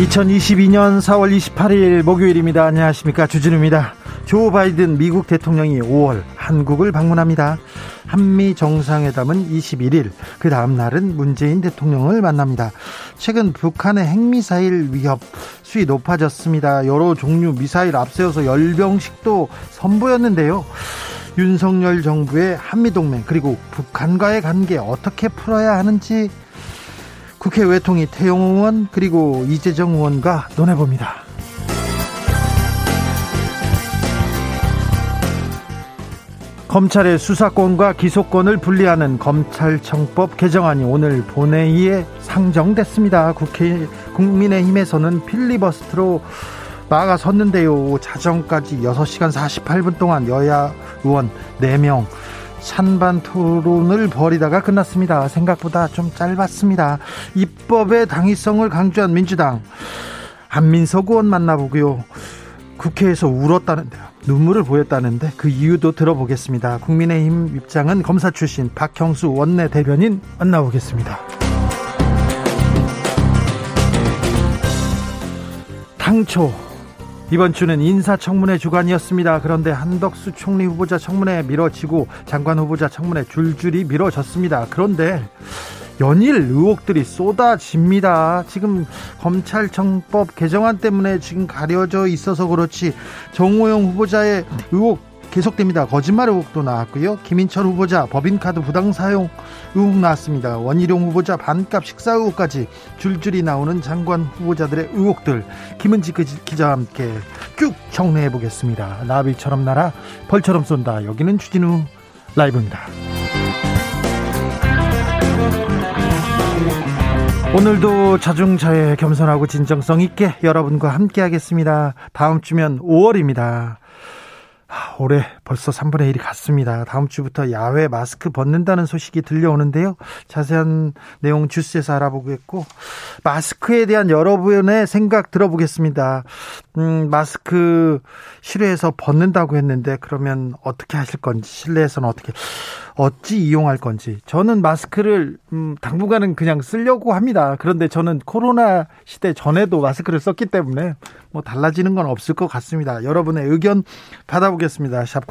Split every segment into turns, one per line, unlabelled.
2022년 4월 28일 목요일입니다. 안녕하십니까. 주진우입니다. 조 바이든 미국 대통령이 5월 한국을 방문합니다. 한미 정상회담은 21일, 그 다음 날은 문재인 대통령을 만납니다. 최근 북한의 핵미사일 위협 수위 높아졌습니다. 여러 종류 미사일 앞세워서 열병식도 선보였는데요. 윤석열 정부의 한미동맹, 그리고 북한과의 관계 어떻게 풀어야 하는지 국회 외통위 태용 의원 그리고 이재정 의원과 논해봅니다. 검찰의 수사권과 기소권을 분리하는 검찰청법 개정안이 오늘 본회의에 상정됐습니다. 국회 국민의힘에서는 필리버스트로 막아섰는데요. 자정까지 6시간 48분 동안 여야 의원 4명 찬반 토론을 벌이다가 끝났습니다. 생각보다 좀 짧았습니다. 입법의 당위성을 강조한 민주당 한민석 의원 만나보고요. 국회에서 울었다는데요. 눈물을 보였다는데 그 이유도 들어보겠습니다. 국민의힘 입장은 검사 출신 박형수 원내 대변인 만나보겠습니다. 당초 이번 주는 인사청문회 주간이었습니다. 그런데 한덕수 총리 후보자 청문회 미뤄지고 장관 후보자 청문회 줄줄이 미뤄졌습니다. 그런데 연일 의혹들이 쏟아집니다. 지금 검찰청법 개정안 때문에 지금 가려져 있어서 그렇지 정호영 후보자의 의혹 계속됩니다. 거짓말 의혹도 나왔고요. 김인철 후보자 법인카드 부당 사용 의혹 나왔습니다. 원희룡 후보자 반값 식사 의혹까지 줄줄이 나오는 장관 후보자들의 의혹들 김은지 기자와 함께 쭉 정리해 보겠습니다. 나비처럼 날아 벌처럼 쏜다. 여기는 추진우 라이브입니다. 오늘도 자중자애 겸손하고 진정성 있게 여러분과 함께 하겠습니다. 다음 주면 5월입니다. 올해 벌써 3분의 1이 갔습니다. 다음 주부터 야외 마스크 벗는다는 소식이 들려오는데요. 자세한 내용 주스에서 알아보겠고, 마스크에 대한 여러분의 생각 들어보겠습니다. 음, 마스크 실외에서 벗는다고 했는데, 그러면 어떻게 하실 건지, 실내에서는 어떻게, 어찌 이용할 건지. 저는 마스크를 음, 당분간은 그냥 쓰려고 합니다. 그런데 저는 코로나 시대 전에도 마스크를 썼기 때문에 뭐 달라지는 건 없을 것 같습니다. 여러분의 의견 받아보겠습니다. 샵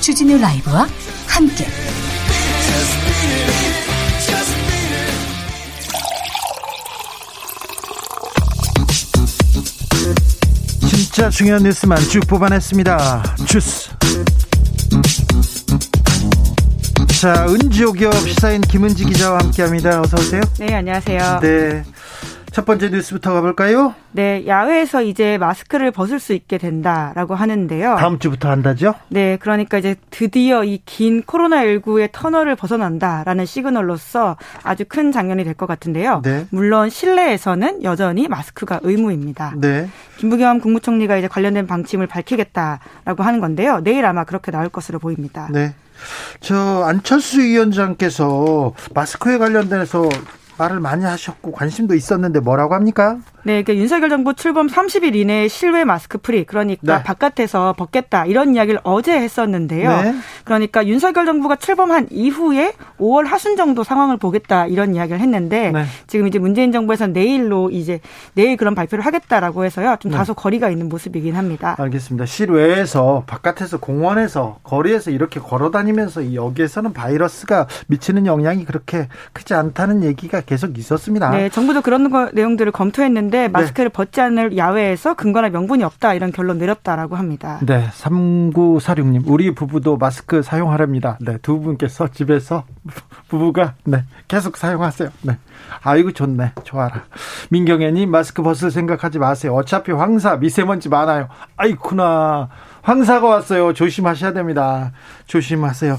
주진우 라이브와 함께
진짜 중요한 뉴스만 쭉 뽑아냈습니다. 주스 자, 은지오기업 시사인 김은지 기자와 함께합니다. 어서 오세요.
네, 안녕하세요.
네. 첫 번째 뉴스부터 가볼까요?
네, 야외에서 이제 마스크를 벗을 수 있게 된다라고 하는데요.
다음 주부터 한다죠?
네, 그러니까 이제 드디어 이 긴 코로나19의 터널을 벗어난다라는 시그널로서 아주 큰 장면이 될 것 같은데요. 네. 물론 실내에서는 여전히 마스크가 의무입니다. 네. 김부겸 국무총리가 이제 관련된 방침을 밝히겠다라고 하는 건데요. 내일 아마 그렇게 나올 것으로 보입니다.
네. 저 안철수 위원장께서 마스크에 관련돼서 말을 많이 하셨고 관심도 있었는데 뭐라고 합니까?
네, 그러니까 윤석열 정부 출범 30일 이내에 실외 마스크 free 그러니까 네. 바깥에서 벗겠다 이런 이야기를 어제 했었는데요. 네. 그러니까 윤석열 정부가 출범한 이후에 5월 하순 정도 상황을 보겠다 이런 이야기를 했는데 네. 지금 이제 문재인 정부에서 내일로 이제 내일 그런 발표를 하겠다라고 해서요. 좀 네. 다소 거리가 있는 모습이긴 합니다.
알겠습니다. 실외에서 바깥에서 공원에서 거리에서 이렇게 걸어 다니면서 여기에서는 바이러스가 미치는 영향이 그렇게 크지 않다는 얘기가 계속 있었습니다.
네, 정부도 그런 거, 내용들을 검토했는데 네. 마스크를 네. 벗지 않을 야외에서 근거나 명분이 없다 이런 결론 내렸다라고 합니다.
네, 3946님 우리 부부도 마스크 사용하랍니다. 네, 두 분께서 집에서 부부가 네, 계속 사용하세요. 네. 아이고 좋네. 좋아라. 민경애님 마스크 벗을 생각하지 마세요. 어차피 황사 미세먼지 많아요. 아이쿠나. 황사가 왔어요. 조심하셔야 됩니다. 조심하세요.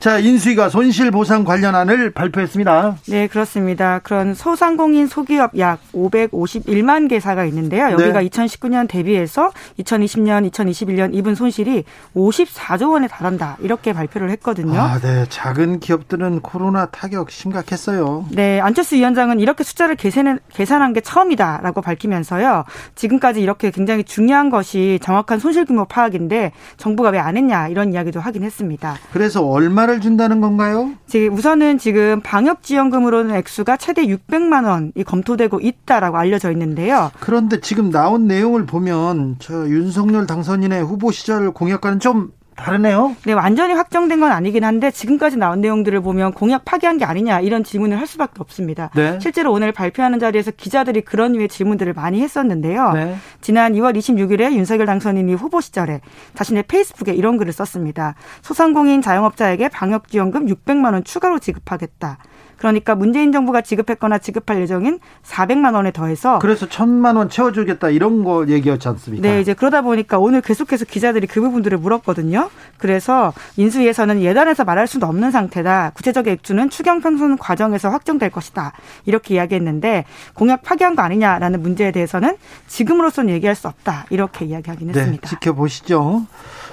자, 인수위가 손실보상 관련안을 발표했습니다.
네, 그렇습니다. 그런 소상공인 소기업 약 551만 개사가 있는데요. 여기가 네. 2019년 대비해서 2020년, 2021년 입은 손실이 54조 원에 달한다. 이렇게 발표를 했거든요.
아, 네. 작은 기업들은 코로나 타격 심각했어요.
네, 안철수 위원장은 이렇게 숫자를 계산한, 계산한 게 처음이다라고 밝히면서요. 지금까지 이렇게 굉장히 중요한 것이 정확한 손실 규모 파악인데 있는데 정부가 왜 안 했냐 이런 이야기도 하긴 했습니다.
그래서 얼마를 준다는 건가요?
지금 우선은 지금 방역 지원금으로는 액수가 최대 600만 원이 검토되고 있다라고 알려져 있는데요.
그런데 지금 나온 내용을 보면 저 윤석열 당선인의 후보 시절 공약과는 좀 다르네요.
네, 완전히 확정된 건 아니긴 한데 지금까지 나온 내용들을 보면 공약 파기한 게 아니냐 이런 질문을 할 수밖에 없습니다. 네. 실제로 오늘 발표하는 자리에서 기자들이 그런 류의 질문들을 많이 했었는데요. 네. 지난 2월 26일에 윤석열 당선인이 후보 시절에 자신의 페이스북에 이런 글을 썼습니다. 소상공인 자영업자에게 방역지원금 600만 원 추가로 지급하겠다. 그러니까 문재인 정부가 지급했거나 지급할 예정인 400만 원에 더해서
그래서 1000만 원 채워주겠다 이런 거 얘기였지 않습니까?
네, 이제 그러다 보니까 오늘 계속해서 기자들이 그 부분들을 물었거든요. 그래서 인수위에서는 예단해서 말할 수는 없는 상태다. 구체적 액수는 추경 평선 과정에서 확정될 것이다. 이렇게 이야기했는데 공약 파기한 거 아니냐라는 문제에 대해서는 지금으로서는 얘기할 수 없다. 이렇게 이야기하긴 네, 했습니다.
지켜보시죠.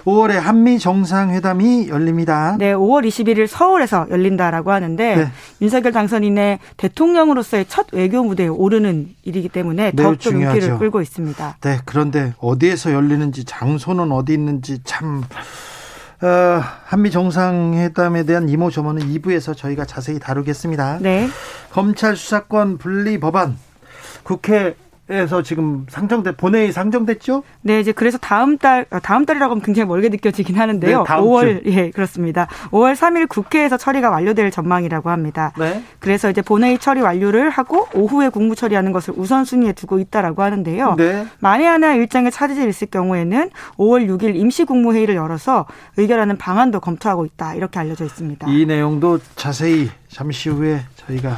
5월에 한미 정상회담이 열립니다.
네, 5월 21일 서울에서 열린다라고 하는데 네. 윤석열 당선인의 대통령으로서의 첫 외교 무대에 오르는 일이기 때문에 더욱더 눈길을 끌고 있습니다.
네, 그런데 어디에서 열리는지 장소는 어디 있는지 참 어, 한미 정상회담에 대한 이모 저모는 2부에서 저희가 자세히 다루겠습니다. 네. 검찰 수사권 분리 법안 국회 에서 지금 상정돼 본회의 상정됐죠?
네, 이제 그래서 다음 달 아, 다음 달이라고 하면 굉장히 멀게 느껴지긴 하는데요. 네, 다음 5월 주. 예, 그렇습니다. 5월 3일 국회에서 처리가 완료될 전망이라고 합니다. 네. 그래서 이제 본회의 처리 완료를 하고 오후에 국무 처리하는 것을 우선순위에 두고 있다라고 하는데요. 네. 만에 하나 일정에 차질이 있을 경우에는 5월 6일 임시 국무회의를 열어서 의결하는 방안도 검토하고 있다. 이렇게 알려져 있습니다.
이 내용도 자세히 잠시 후에 저희가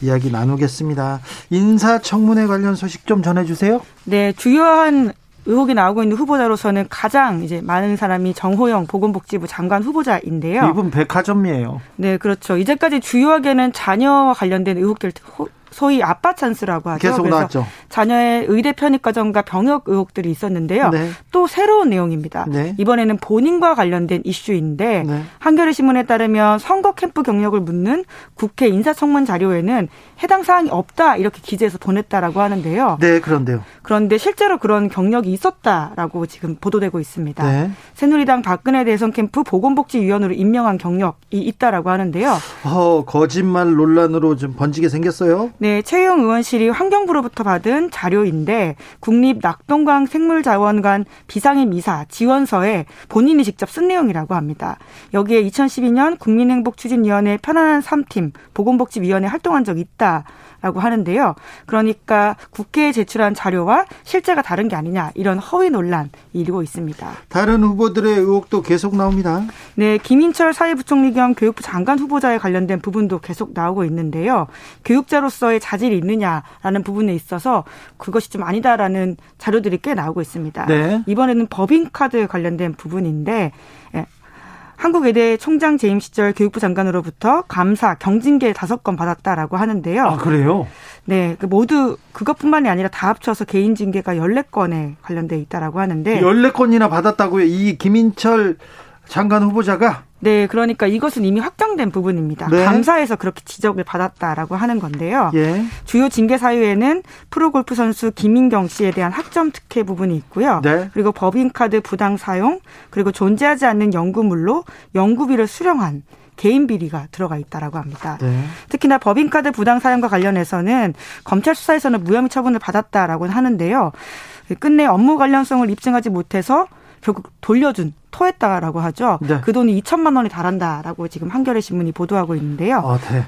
이야기 나누겠습니다. 인사청문회 관련 소식 좀 전해주세요.
네, 주요한 의혹이 나오고 있는 후보자로서는 가장 이제 많은 사람이 정호영 보건복지부 장관 후보자인데요.
이분 백화점이에요.
네, 그렇죠. 이제까지 주요하게는 자녀와 관련된 의혹들 소위 아빠 찬스라고 하죠.
계속 나왔죠.
자녀의 의대 편입 과정과 병역 의혹들이 있었는데요. 네. 또 새로운 내용입니다. 네. 이번에는 본인과 관련된 이슈인데 네. 한겨레 신문에 따르면 선거 캠프 경력을 묻는 국회 인사청문 자료에는 해당 사항이 없다 이렇게 기재해서 보냈다라고 하는데요.
네, 그런데요.
그런데 실제로 그런 경력이 있었다라고 지금 보도되고 있습니다. 네. 새누리당 박근혜 대선 캠프 보건복지위원으로 임명한 경력이 있다라고 하는데요.
어, 거짓말 논란으로 좀 번지게 생겼어요.
네, 최영 의원실이 환경부로부터 받은 자료인데 국립 낙동강 생물자원관 비상임 이사 지원서에 본인이 직접 쓴 내용이라고 합니다. 여기에 2012년 국민행복추진위원회 편안한 3팀 보건복지위원회 활동한 적이 있다. 라고 하는데요. 그러니까 국회에 제출한 자료와 실제가 다른 게 아니냐 이런 허위 논란이 일고 있습니다.
다른 후보들의 의혹도 계속 나옵니다.
네, 김인철 사회부총리 겸 교육부 장관 후보자에 관련된 부분도 계속 나오고 있는데요. 교육자로서의 자질이 있느냐라는 부분에 있어서 그것이 좀 아니다라는 자료들이 꽤 나오고 있습니다. 네. 이번에는 법인카드 관련된 부분인데 한국외대 총장 재임 시절 교육부 장관으로부터 감사, 경징계 다섯 건 받았다라고 하는데요.
아, 그래요?
네. 그 모두 그것뿐만이 아니라 다 합쳐서 개인 징계가 열네 건에 관련돼 있다라고 하는데
14건이나 받았다고요? 이 김인철 장관 후보자가
네, 그러니까 이것은 이미 확정된 부분입니다. 네. 감사에서 그렇게 지적을 받았다라고 하는 건데요. 예. 주요 징계 사유에는 프로골프 선수 김인경 씨에 대한 학점 특혜 부분이 있고요. 네. 그리고 법인카드 부당 사용, 그리고 존재하지 않는 연구물로 연구비를 수령한 개인 비리가 들어가 있다라고 합니다. 네. 특히나 법인카드 부당 사용과 관련해서는 검찰 수사에서는 무혐의 처분을 받았다라고 하는데요. 끝내 업무 관련성을 입증하지 못해서 결국 돌려준 토했다라고 하죠. 네. 그 돈이 2천만 원이 달한다라고 지금 한겨레 신문이 보도하고 있는데요. 아, 네.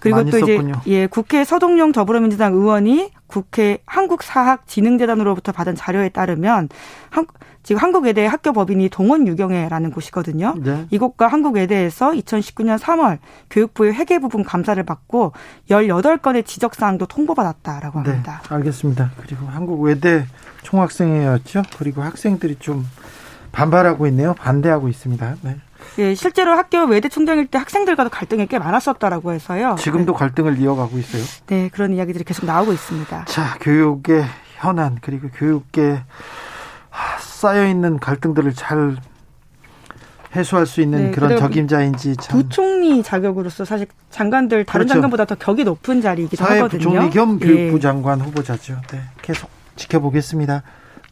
그리고 또 이제 썼군요. 예 국회 서동용 더불어민주당 의원이 국회 한국사학진흥재단으로부터 받은 자료에 따르면 한, 지금 한국외대 학교 법인이 동원유경회라는 곳이거든요. 네. 이곳과 한국외대에서 2019년 3월 교육부의 회계 부분 감사를 받고 18건의 지적 사항도 통보받았다라고 네, 합니다.
네, 알겠습니다. 그리고 한국외대 총학생회였죠. 그리고 학생들이 좀 반발하고 있네요. 반대하고 있습니다. 네.
예, 실제로 학교 외대 총장일 때 학생들과도 갈등이 꽤 많았었다라고 해서요.
지금도 네. 갈등을 이어가고 있어요.
네, 그런 이야기들이 계속 나오고 있습니다.
자, 교육의 현안 그리고 교육계 쌓여 있는 갈등들을 잘 해소할 수 있는 네, 그런 적임자인지
참. 부총리 자격으로서 사실 장관들 다른 그렇죠. 장관보다 더 격이 높은 자리이기도 하거든요.
부총리 겸 교육부 예. 장관 후보자죠. 네, 계속 지켜보겠습니다.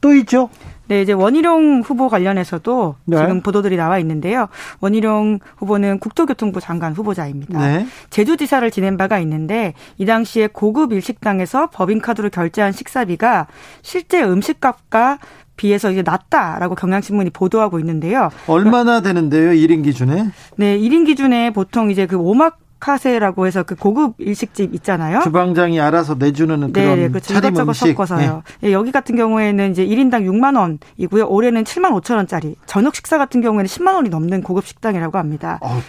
또 있죠?
네, 이제 원희룡 후보 관련해서도 네. 지금 보도들이 나와 있는데요. 원희룡 후보는 국토교통부 장관 후보자입니다. 네. 제주지사를 지낸 바가 있는데 이 당시에 고급 일식당에서 법인카드로 결제한 식사비가 실제 음식값과 비해서 이제 낮다라고 경향신문이 보도하고 있는데요.
얼마나 되는데요, 1인 기준에?
네, 1인 기준에 보통 이제 그 오막 카세라고 해서 그 고급 일식집 있잖아요.
주방장이 알아서 내주는 그런 네, 그렇죠. 차림 이것저것 음식.
섞어서요. 네. 여기 같은 경우에는 이제 1인당 6만 원이고요. 올해는 7만 5천 원짜리. 저녁 식사 같은 경우에는 10만 원이 넘는 고급 식당이라고 합니다.
어,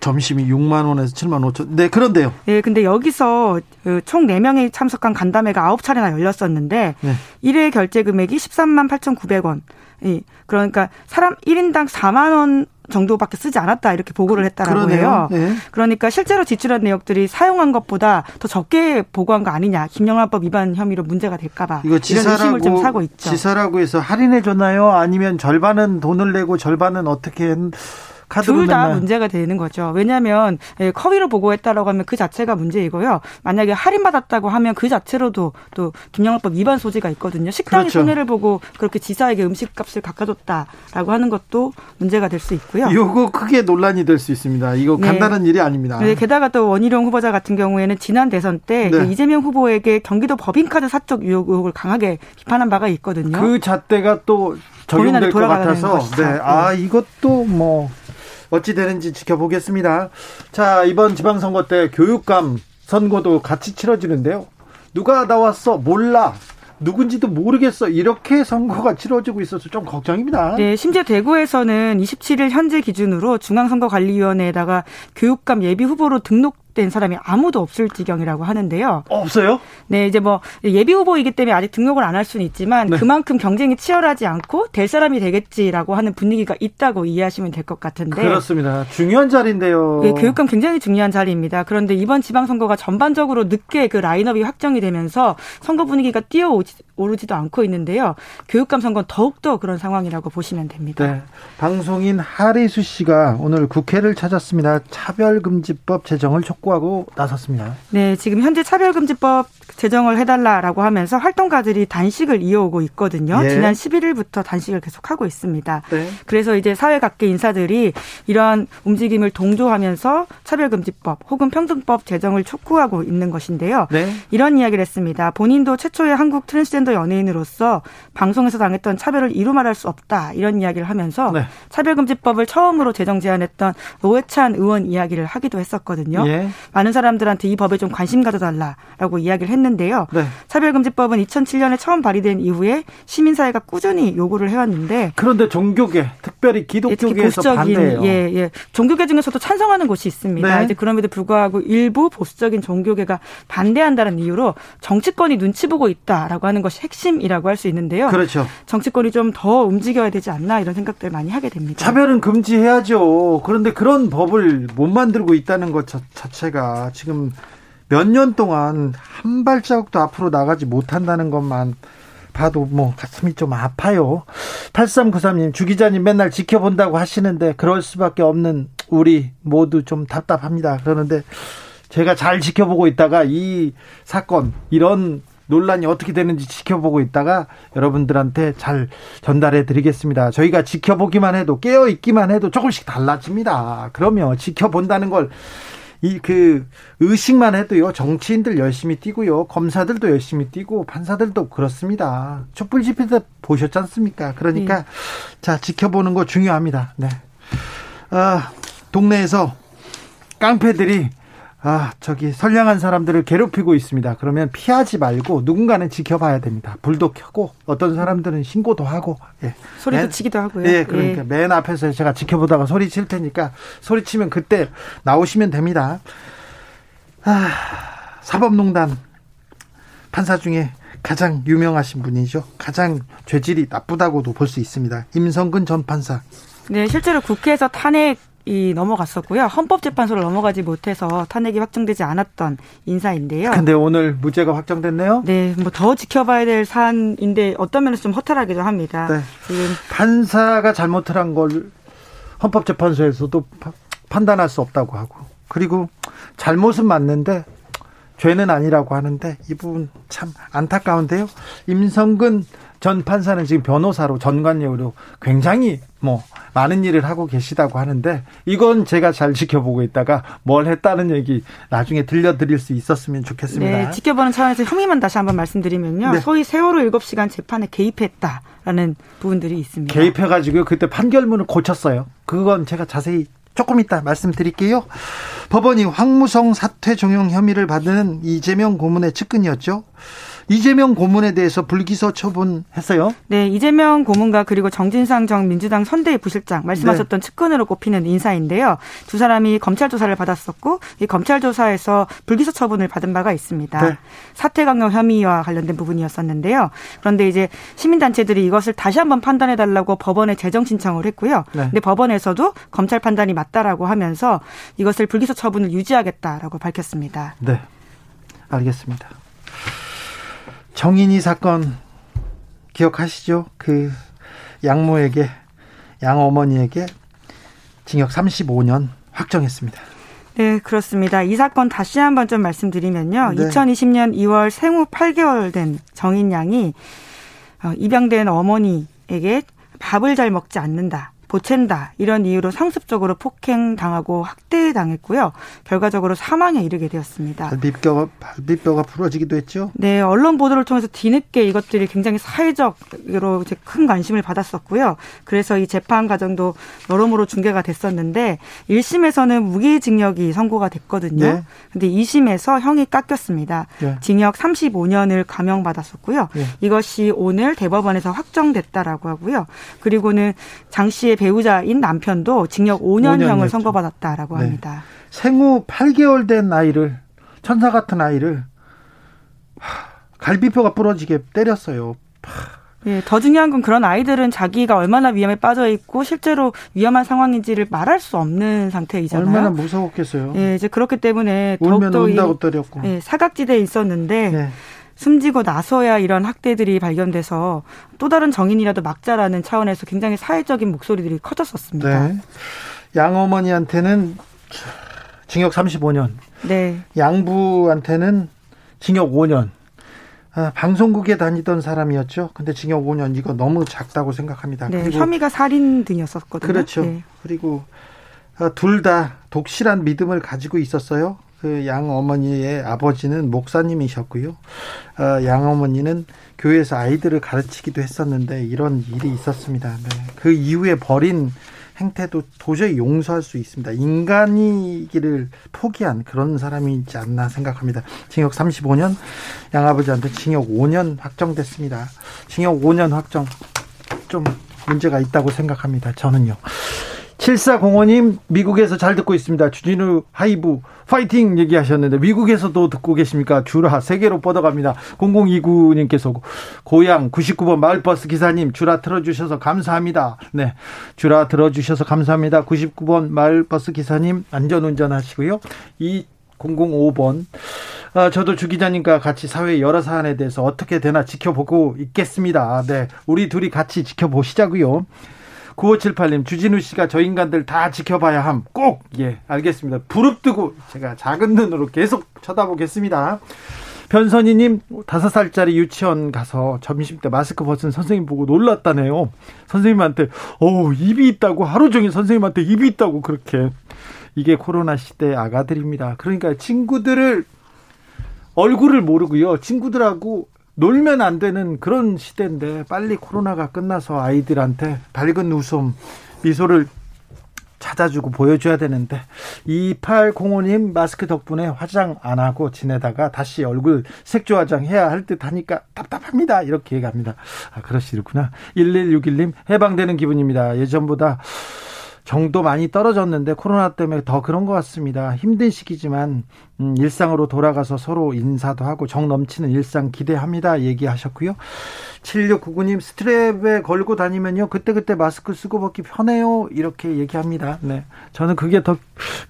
점심이 6만 원에서 7만 5천. 네, 그런데요.
네, 근데 여기서 그총 4명이 참석한 간담회가 9차례나 열렸었는데 네. 1회 결제 금액이 13만 8,900원. 예. 그러니까 사람 1인당 4만 원 정도밖에 쓰지 않았다 이렇게 보고를 했다라고 해요. 네. 그러니까 실제로 지출한 내역들이 사용한 것보다 더 적게 보고한 거 아니냐. 김영란법 위반 혐의로 문제가 될까봐
이거 지사라고 좀 사고 있죠. 지사라고 해서 할인해 줬나요? 아니면 절반은 돈을 내고 절반은 어떻게
둘 다 문제가 되는 거죠. 왜냐하면 예, 커위로 보고했다라고 하면 그 자체가 문제이고요. 만약에 할인받았다고 하면 그 자체로도 또 김영란법 위반 소지가 있거든요. 식당이 그렇죠. 손해를 보고 그렇게 지사에게 음식값을 깎아줬다라고 하는 것도 문제가 될 수 있고요.
이거 크게 논란이 될 수 있습니다. 이거 네. 간단한 일이 아닙니다.
네, 게다가 또 원희룡 후보자 같은 경우에는 지난 대선 때 네. 그 이재명 후보에게 경기도 법인카드 사적 유혹 의혹을 강하게 비판한 바가 있거든요.
그 잣대가 또 적용될 것 같아서 네. 아 이것도 뭐 어찌 되는지 지켜보겠습니다. 자, 이번 지방선거 때 교육감 선거도 같이 치러지는데요. 누가 나왔어? 몰라. 누군지도 모르겠어. 이렇게 선거가 치러지고 있어서 좀 걱정입니다.
네, 심지어 대구에서는 27일 현재 기준으로 중앙선거관리위원회에다가 교육감 예비 후보로 등록 된 사람이 아무도 없을 지경이라고 하는데요.
없어요?
네, 이제 뭐 예비 후보이기 때문에 아직 등록을 안 할 수는 있지만 네. 그만큼 경쟁이 치열하지 않고 될 사람이 되겠지라고 하는 분위기가 있다고 이해하시면 될 것 같은데.
그렇습니다. 중요한 자리인데요.
네, 교육감 굉장히 중요한 자리입니다. 그런데 이번 지방선거가 전반적으로 늦게 그 라인업이 확정이 되면서 선거 분위기가 뛰어오 르지도 않고 있는데요. 교육감 선거는 더욱더 그런 상황이라고 보시면 됩니다. 네.
방송인 하리수 씨가 오늘 국회를 찾았습니다. 차별금지법 제정을 촉 촉구하고 나섰습니다.
네, 지금 현재 차별금지법 제정을 해달라라고 하면서 활동가들이 단식을 이어오고 있거든요. 예. 지난 11일부터 단식을 계속하고 있습니다. 네. 그래서 이제 사회각계 인사들이 이러한 움직임을 동조하면서 차별금지법 혹은 평등법 제정을 촉구하고 있는 것인데요. 네. 이런 이야기를 했습니다. 본인도 최초의 한국 트랜스젠더 연예인으로서 방송에서 당했던 차별을 이루 말할 수 없다 이런 이야기를 하면서 네. 차별금지법을 처음으로 제정 제안했던 노회찬 의원 이야기를 하기도 했었거든요. 예. 많은 사람들한테 이 법에 좀 관심 가져달라라고 이야기를 했는데 요. 네. 차별금지법은 2007년에 처음 발의된 이후에 시민사회가 꾸준히 요구를 해왔는데
그런데 종교계, 특별히 기독교계에서
예,
반대해요.
예, 예. 종교계 중에서도 찬성하는 곳이 있습니다. 네. 이제 그럼에도 불구하고 일부 보수적인 종교계가 반대한다는 이유로 정치권이 눈치 보고 있다라고 하는 것이 핵심이라고 할 수 있는데요.
그렇죠.
정치권이 좀 더 움직여야 되지 않나 이런 생각들 많이 하게 됩니다.
차별은 금지해야죠. 그런데 그런 법을 못 만들고 있다는 것 자체가 지금 몇 년 동안 한 발자국도 앞으로 나가지 못한다는 것만 봐도 뭐 가슴이 좀 아파요. 8393님, 주 기자님 맨날 지켜본다고 하시는데 그럴 수밖에 없는 우리 모두 좀 답답합니다. 그러는데 제가 잘 지켜보고 있다가 이 사건, 이런 논란이 어떻게 되는지 지켜보고 있다가 여러분들한테 잘 전달해 드리겠습니다. 저희가 지켜보기만 해도 깨어 있기만 해도 조금씩 달라집니다. 그러면 지켜본다는 걸 이 그 의식만 해도요 정치인들 열심히 뛰고요 검사들도 열심히 뛰고 판사들도 그렇습니다. 촛불 집회 때 보셨지 않습니까? 그러니까 네. 자 지켜보는 거 중요합니다. 네. 아, 동네에서 깡패들이 아, 저기 선량한 사람들을 괴롭히고 있습니다. 그러면 피하지 말고 누군가는 지켜봐야 됩니다. 불도 켜고 어떤 사람들은 신고도 하고 예.
소리도 맨, 치기도 하고요.
예, 그러니까 예. 맨 앞에서 제가 지켜보다가 소리 칠 테니까 소리 치면 그때 나오시면 됩니다. 아, 사법농단 판사 중에 가장 유명하신 분이죠. 가장 죄질이 나쁘다고도 볼 수 있습니다. 임성근 전 판사.
네, 실제로 국회에서 탄핵 이 넘어갔었고요. 헌법재판소를 넘어가지 못해서 탄핵이 확정되지 않았던 인사인데요.
근데 오늘 무죄가 확정됐네요.
네, 뭐 더 지켜봐야 될 사안인데 어떤 면에서 좀 허탈하기도 합니다. 네.
지금 판사가 잘못을 한 걸 헌법재판소에서도 판단할 수 없다고 하고 그리고 잘못은 맞는데 죄는 아니라고 하는데 이 부분 참 안타까운데요. 임성근 전 판사는 지금 변호사로 전관료로 굉장히 뭐 많은 일을 하고 계시다고 하는데 이건 제가 잘 지켜보고 있다가 뭘 했다는 얘기 나중에 들려드릴 수 있었으면 좋겠습니다.
네, 지켜보는 차원에서 혐의만 다시 한번 말씀드리면요. 네. 소위 세월호 7시간 재판에 개입했다라는 부분들이 있습니다.
개입해가지고 그때 판결문을 고쳤어요. 그건 제가 자세히 조금 이따 말씀드릴게요. 법원이 황무성 사퇴 종용 혐의를 받은 이재명 고문의 측근이었죠. 이재명 고문에 대해서 불기소 처분했어요.
네, 이재명 고문과 그리고 정진상 전 민주당 선대위 부실장 말씀하셨던 네. 측근으로 꼽히는 인사인데요. 두 사람이 검찰 조사를 받았었고 이 검찰 조사에서 불기소 처분을 받은 바가 있습니다. 네. 사퇴 강요 혐의와 관련된 부분이었었는데요. 그런데 이제 시민단체들이 이것을 다시 한번 판단해 달라고 법원에 재정 신청을 했고요. 네. 근데 법원에서도 검찰 판단이 맞다라고 하면서 이것을 불기소 처분을 유지하겠다라고 밝혔습니다.
네. 알겠습니다. 정인이 사건 기억하시죠? 그 양모에게 양 어머니에게 징역 35년 확정했습니다.
네, 그렇습니다. 이 사건 다시 한번 좀 말씀드리면요. 네. 2020년 2월 생후 8개월 된 정인 양이 어, 입양된 어머니에게 밥을 잘 먹지 않는다. 보챈다 이런 이유로 상습적으로 폭행당하고 학대당했고요. 결과적으로 사망에 이르게 되었습니다.
발비뼈가 발비뼈가 부러지기도 했죠.
네, 언론 보도를 통해서 뒤늦게 이것들이 굉장히 사회적으로 큰 관심을 받았었고요. 그래서 이 재판 과정도 여러모로 중계가 됐었는데 1심에서는 무기징역이 선고가 됐거든요. 네. 근데 2심에서 형이 깎였습니다. 네. 징역 35년을 감형받았었고요. 네. 이것이 오늘 대법원에서 확정됐다라고 하고요. 그리고는 장 씨의 배우자인 남편도 징역 5년형을 선고받았다라고 네. 합니다.
생후 8개월 된 아이를 천사 같은 아이를 갈비뼈가 부러지게 때렸어요.
예, 더 중요한 건 그런 아이들은 자기가 얼마나 위험에 빠져 있고 실제로 위험한 상황인지를 말할 수 없는 상태이잖아요.
얼마나 무서웠겠어요.
예, 이제 그렇기 때문에
더욱더 때렸고.
예, 사각지대에 있었는데 네. 숨지고 나서야 이런 학대들이 발견돼서 또 다른 정인이라도 막자라는 차원에서 굉장히 사회적인 목소리들이 커졌었습니다. 네.
양어머니한테는 징역 35년. 네. 양부한테는 징역 5년. 아, 방송국에 다니던 사람이었죠. 근데 징역 5년 이거 너무 작다고 생각합니다.
네, 혐의가 살인 등이었었거든요.
그렇죠. 네. 그리고 아, 둘다 독실한 믿음을 가지고 있었어요. 그 양 어머니의 아버지는 목사님이셨고요. 어, 양 어머니는 교회에서 아이들을 가르치기도 했었는데 이런 일이 있었습니다. 네. 그 이후에 벌인 행태도 도저히 용서할 수 있습니다. 인간이기를 포기한 그런 사람이지 않나 생각합니다. 징역 35년, 양아버지한테 징역 5년 확정됐습니다. 징역 5년 확정 좀 문제가 있다고 생각합니다. 저는요. 7405님, 미국에서 잘 듣고 있습니다. 주진우 하이브 파이팅 얘기하셨는데, 미국에서도 듣고 계십니까? 주라 세계로 뻗어갑니다. 0029님께서 고향 99번 마을버스 기사님, 주라 틀어주셔서 감사합니다. 네. 주라 들어주셔서 감사합니다. 99번 마을버스 기사님, 안전운전 하시고요. 이 005번 어, 저도 주 기자님과 같이 사회 여러 사안에 대해서 어떻게 되나 지켜보고 있겠습니다. 네. 우리 둘이 같이 지켜보시자고요. 9578님, 주진우 씨가 저 인간들 다 지켜봐야 함. 꼭, 예, 알겠습니다. 부릅뜨고 제가 작은 눈으로 계속 쳐다보겠습니다. 변선희님, 다섯 살짜리 유치원 가서 점심 때 마스크 벗은 선생님 보고 놀랐다네요. 선생님한테, 어 입이 있다고, 하루 종일 선생님한테 입이 있다고 그렇게. 이게 코로나 시대 아가들입니다. 그러니까 친구들을 얼굴을 모르고요. 친구들하고 놀면 안 되는 그런 시대인데 빨리 코로나가 끝나서 아이들한테 밝은 웃음, 미소를 찾아주고 보여줘야 되는데 2805님 마스크 덕분에 화장 안 하고 지내다가 다시 얼굴 색조 화장 해야 할 듯 하니까 답답합니다. 이렇게 얘기합니다. 아 그러시구나. 1161님 해방되는 기분입니다. 예전보다 정도 많이 떨어졌는데 코로나 때문에 더 그런 것 같습니다. 힘든 시기지만 음, 일상으로 돌아가서 서로 인사도 하고 정 넘치는 일상 기대합니다. 얘기하셨고요. 7699님 스트랩에 걸고 다니면요. 그때그때 마스크 쓰고 벗기 편해요. 이렇게 얘기합니다. 네. 저는 그게 더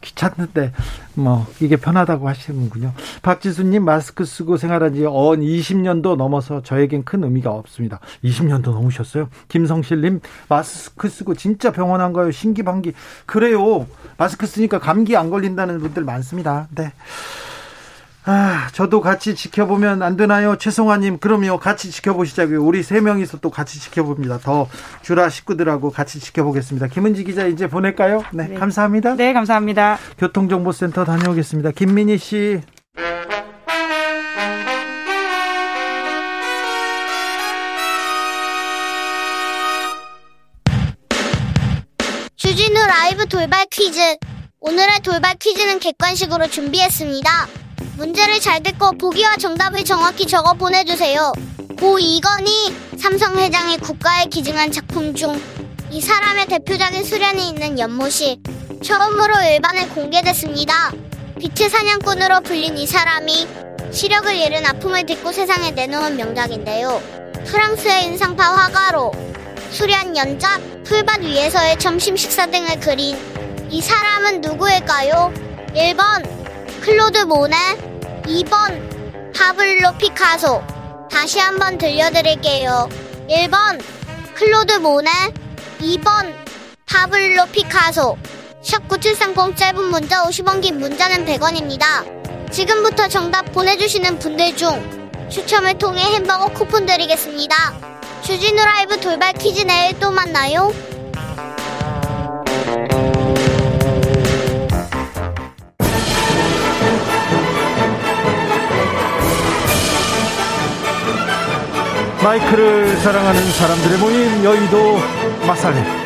귀찮은데 뭐 이게 편하다고 하시는군요. 박지수 님 마스크 쓰고 생활한 지 언 20년도 넘어서 저에겐 큰 의미가 없습니다. 20년도 넘으셨어요. 김성실 님 마스크 쓰고 진짜 병원 안 가요. 신기 방기. 그래요. 마스크 쓰니까 감기 안 걸린다는 분들 많습니다. 네. 아, 저도 같이 지켜보면 안 되나요? 최송아님, 그럼요. 같이 지켜보시자고요. 우리 세 명이서 또 같이 지켜봅니다. 더 주라 식구들하고 같이 지켜보겠습니다. 김은지 기자 이제 보낼까요? 네, 네. 감사합니다.
네, 감사합니다.
교통정보센터 다녀오겠습니다. 김민희 씨.
주진우 라이브 돌발 퀴즈. 오늘의 돌발 퀴즈는 객관식으로 준비했습니다. 문제를 잘 듣고 보기와 정답을 정확히 적어 보내주세요. 고 이건희 삼성 회장이 국가에 기증한 작품 중 이 사람의 대표적인 수련이 있는 연못이 처음으로 일반에 공개됐습니다. 빛의 사냥꾼으로 불린 이 사람이 시력을 잃은 아픔을 딛고 세상에 내놓은 명작인데요. 프랑스의 인상파 화가로 수련 연작, 풀밭 위에서의 점심 식사 등을 그린 이 사람은 누구일까요? 1번 클로드 모네. 2번 파블로 피카소. 다시 한번 들려드릴게요. 1번 클로드 모네. 2번 파블로 피카소. 샵9730 짧은 문자 50원 긴 문자는 100원입니다. 지금부터 정답 보내주시는 분들 중 추첨을 통해 햄버거 쿠폰 드리겠습니다. 주진우 라이브 돌발 퀴즈 내일 또 만나요
마이크를 사랑하는 사람들의 모임 여의도 마살렘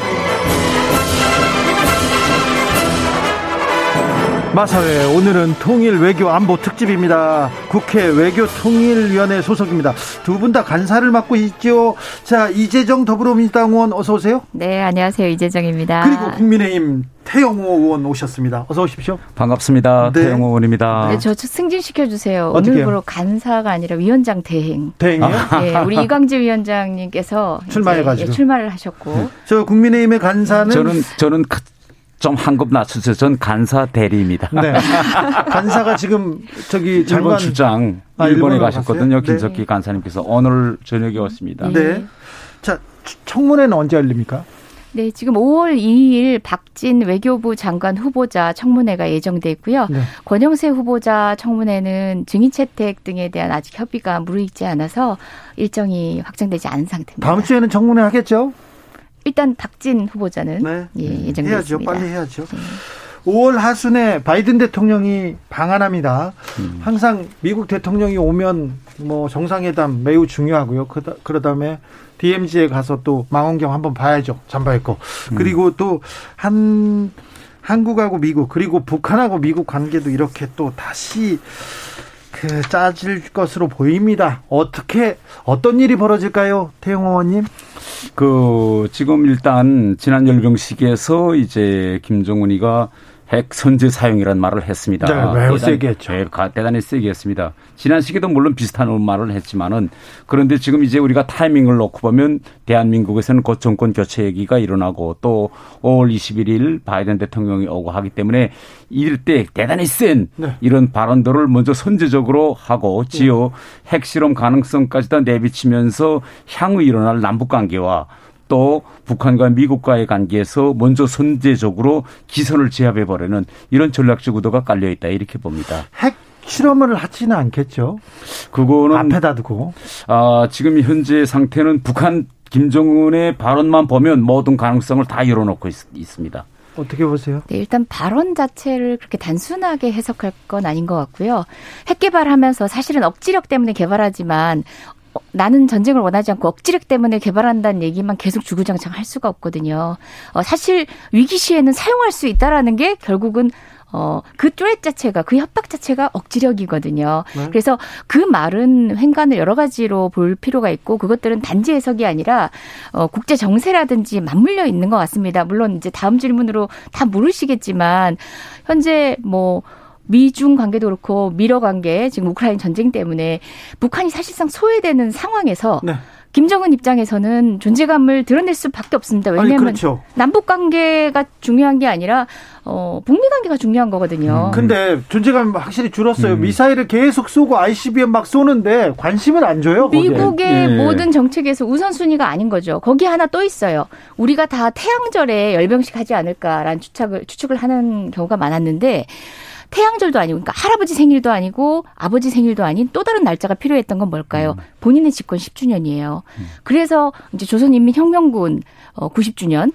마사회 오늘은 통일 외교 안보 특집입니다. 국회 외교 통일위원회 소속입니다. 두 분 다 간사를 맡고 있죠. 자 이재정 더불어민주당 의원 어서 오세요.
네 안녕하세요 이재정입니다.
그리고 국민의힘 태영호 의원 오셨습니다. 어서 오십시오.
반갑습니다. 네. 태영호 의원입니다.
네, 저 승진시켜 주세요. 오늘부로 간사가 아니라 위원장 대행.
대행이요?
네, 우리 이광재 위원장님께서
출마해 가지고
출마를 하셨고. 네.
저 국민의힘의 간사는
저는 저는 좀 한급 낮추세요. 전 간사 대리입니다. 네.
간사가 지금 저기 장관
일본 출장 아, 일본에 가셨거든요. 네. 김석기 네. 간사님께서 오늘 저녁에 왔습니다.
네. 자 청문회는 언제 열립니까?
네, 지금 5월 2일 박진 외교부 장관 후보자 청문회가 예정돼 있고요. 네. 권영세 후보자 청문회는 증인 채택 등에 대한 아직 협의가 무르익지 않아서 일정이 확정되지 않은 상태입니다.
다음 주에는 청문회 하겠죠?
일단 박진 후보자는 네. 예, 예정돼
해야죠.
있습니다.
빨리 해야죠. 네. 5월 하순에 바이든 대통령이 방한합니다. 음. 항상 미국 대통령이 오면 뭐 정상회담 매우 중요하고요. 그러 다음에 DMZ에 가서 또 망원경 한번 봐야죠. 잠바 입고. 음. 그리고 또 한 한국하고 미국 그리고 북한하고 미국 관계도 이렇게 또 다시 그 짜질 것으로 보입니다. 어떻게 어떤 일이 벌어질까요, 태영 의원님?
그 지금 일단 지난 열병식에서 이제 김정은이가 핵 선제 사용이라는 말을 했습니다.
네, 매우 세게 했죠. 네,
대단히 세게 했습니다. 지난 시기도 물론 비슷한 말을 했지만은 그런데 지금 이제 우리가 타이밍을 놓고 보면 대한민국에서는 곧 정권 교체 얘기가 일어나고 또 5월 21일 바이든 대통령이 오고 하기 때문에 이럴 때 대단히 센 네. 이런 발언들을 먼저 선제적으로 하고 지요 네. 핵실험 가능성까지 다 내비치면서 향후 일어날 남북 관계와 또 북한과 미국과의 관계에서 먼저 선제적으로 기선을 제압해 버리는 이런 전략적 의도가 깔려 있다 이렇게 봅니다.
핵 실험을 하지는 않겠죠.
그거는
앞에다 두고.
아 지금 현재 상태는 북한 김정은의 발언만 보면 모든 가능성을 다 열어놓고 있, 습니다
어떻게 보세요?
네, 일단 발언 자체를 그렇게 단순하게 해석할 건 아닌 것 같고요. 핵 개발하면서 사실은 억지력 때문에 개발하지만 어, 나는 전쟁을 원하지 않고 억지력 때문에 개발한다는 얘기만 계속 주구장창 할 수가 없거든요. 어, 사실 위기 시에는 사용할 수 있다라는 게 결국은 어, 그 쪼렛 자체가, 그 협박 자체가 억지력이거든요. 네. 그래서 그 말은 횡간을 여러 가지로 볼 필요가 있고, 그것들은 단지 해석이 아니라, 어, 국제 정세라든지 맞물려 있는 것 같습니다. 물론 이제 다음 질문으로 다 물으시겠지만, 현재 뭐, 미중 관계도 그렇고 미러 관계 지금 우크라이나 전쟁 때문에 북한이 사실상 소외되는 상황에서 네. 김정은 입장에서는 존재감을 드러낼 수밖에 없습니다. 왜냐하면 그렇죠. 남북 관계가 중요한 게 아니라 어, 북미 관계가 중요한 거거든요.
음. 근데 존재감 확실히 줄었어요. 음. 미사일을 계속 쏘고 ICBM 막 쏘는데 관심을 안 줘요.
미국의 예. 모든 정책에서 우선순위가 아닌 거죠. 거기 하나 또 있어요. 우리가 다 태양절에 열병식 하지 않을까라는 추측을 추측을 하는 경우가 많았는데 태양절도 아니고 그러니까 할아버지 생일도 아니고 아버지 생일도 아닌 또 다른 날짜가 필요했던 건 뭘까요? 음. 본인의 집권 10주년이에요. 음. 그래서 이제 조선인민혁명군 어 90주년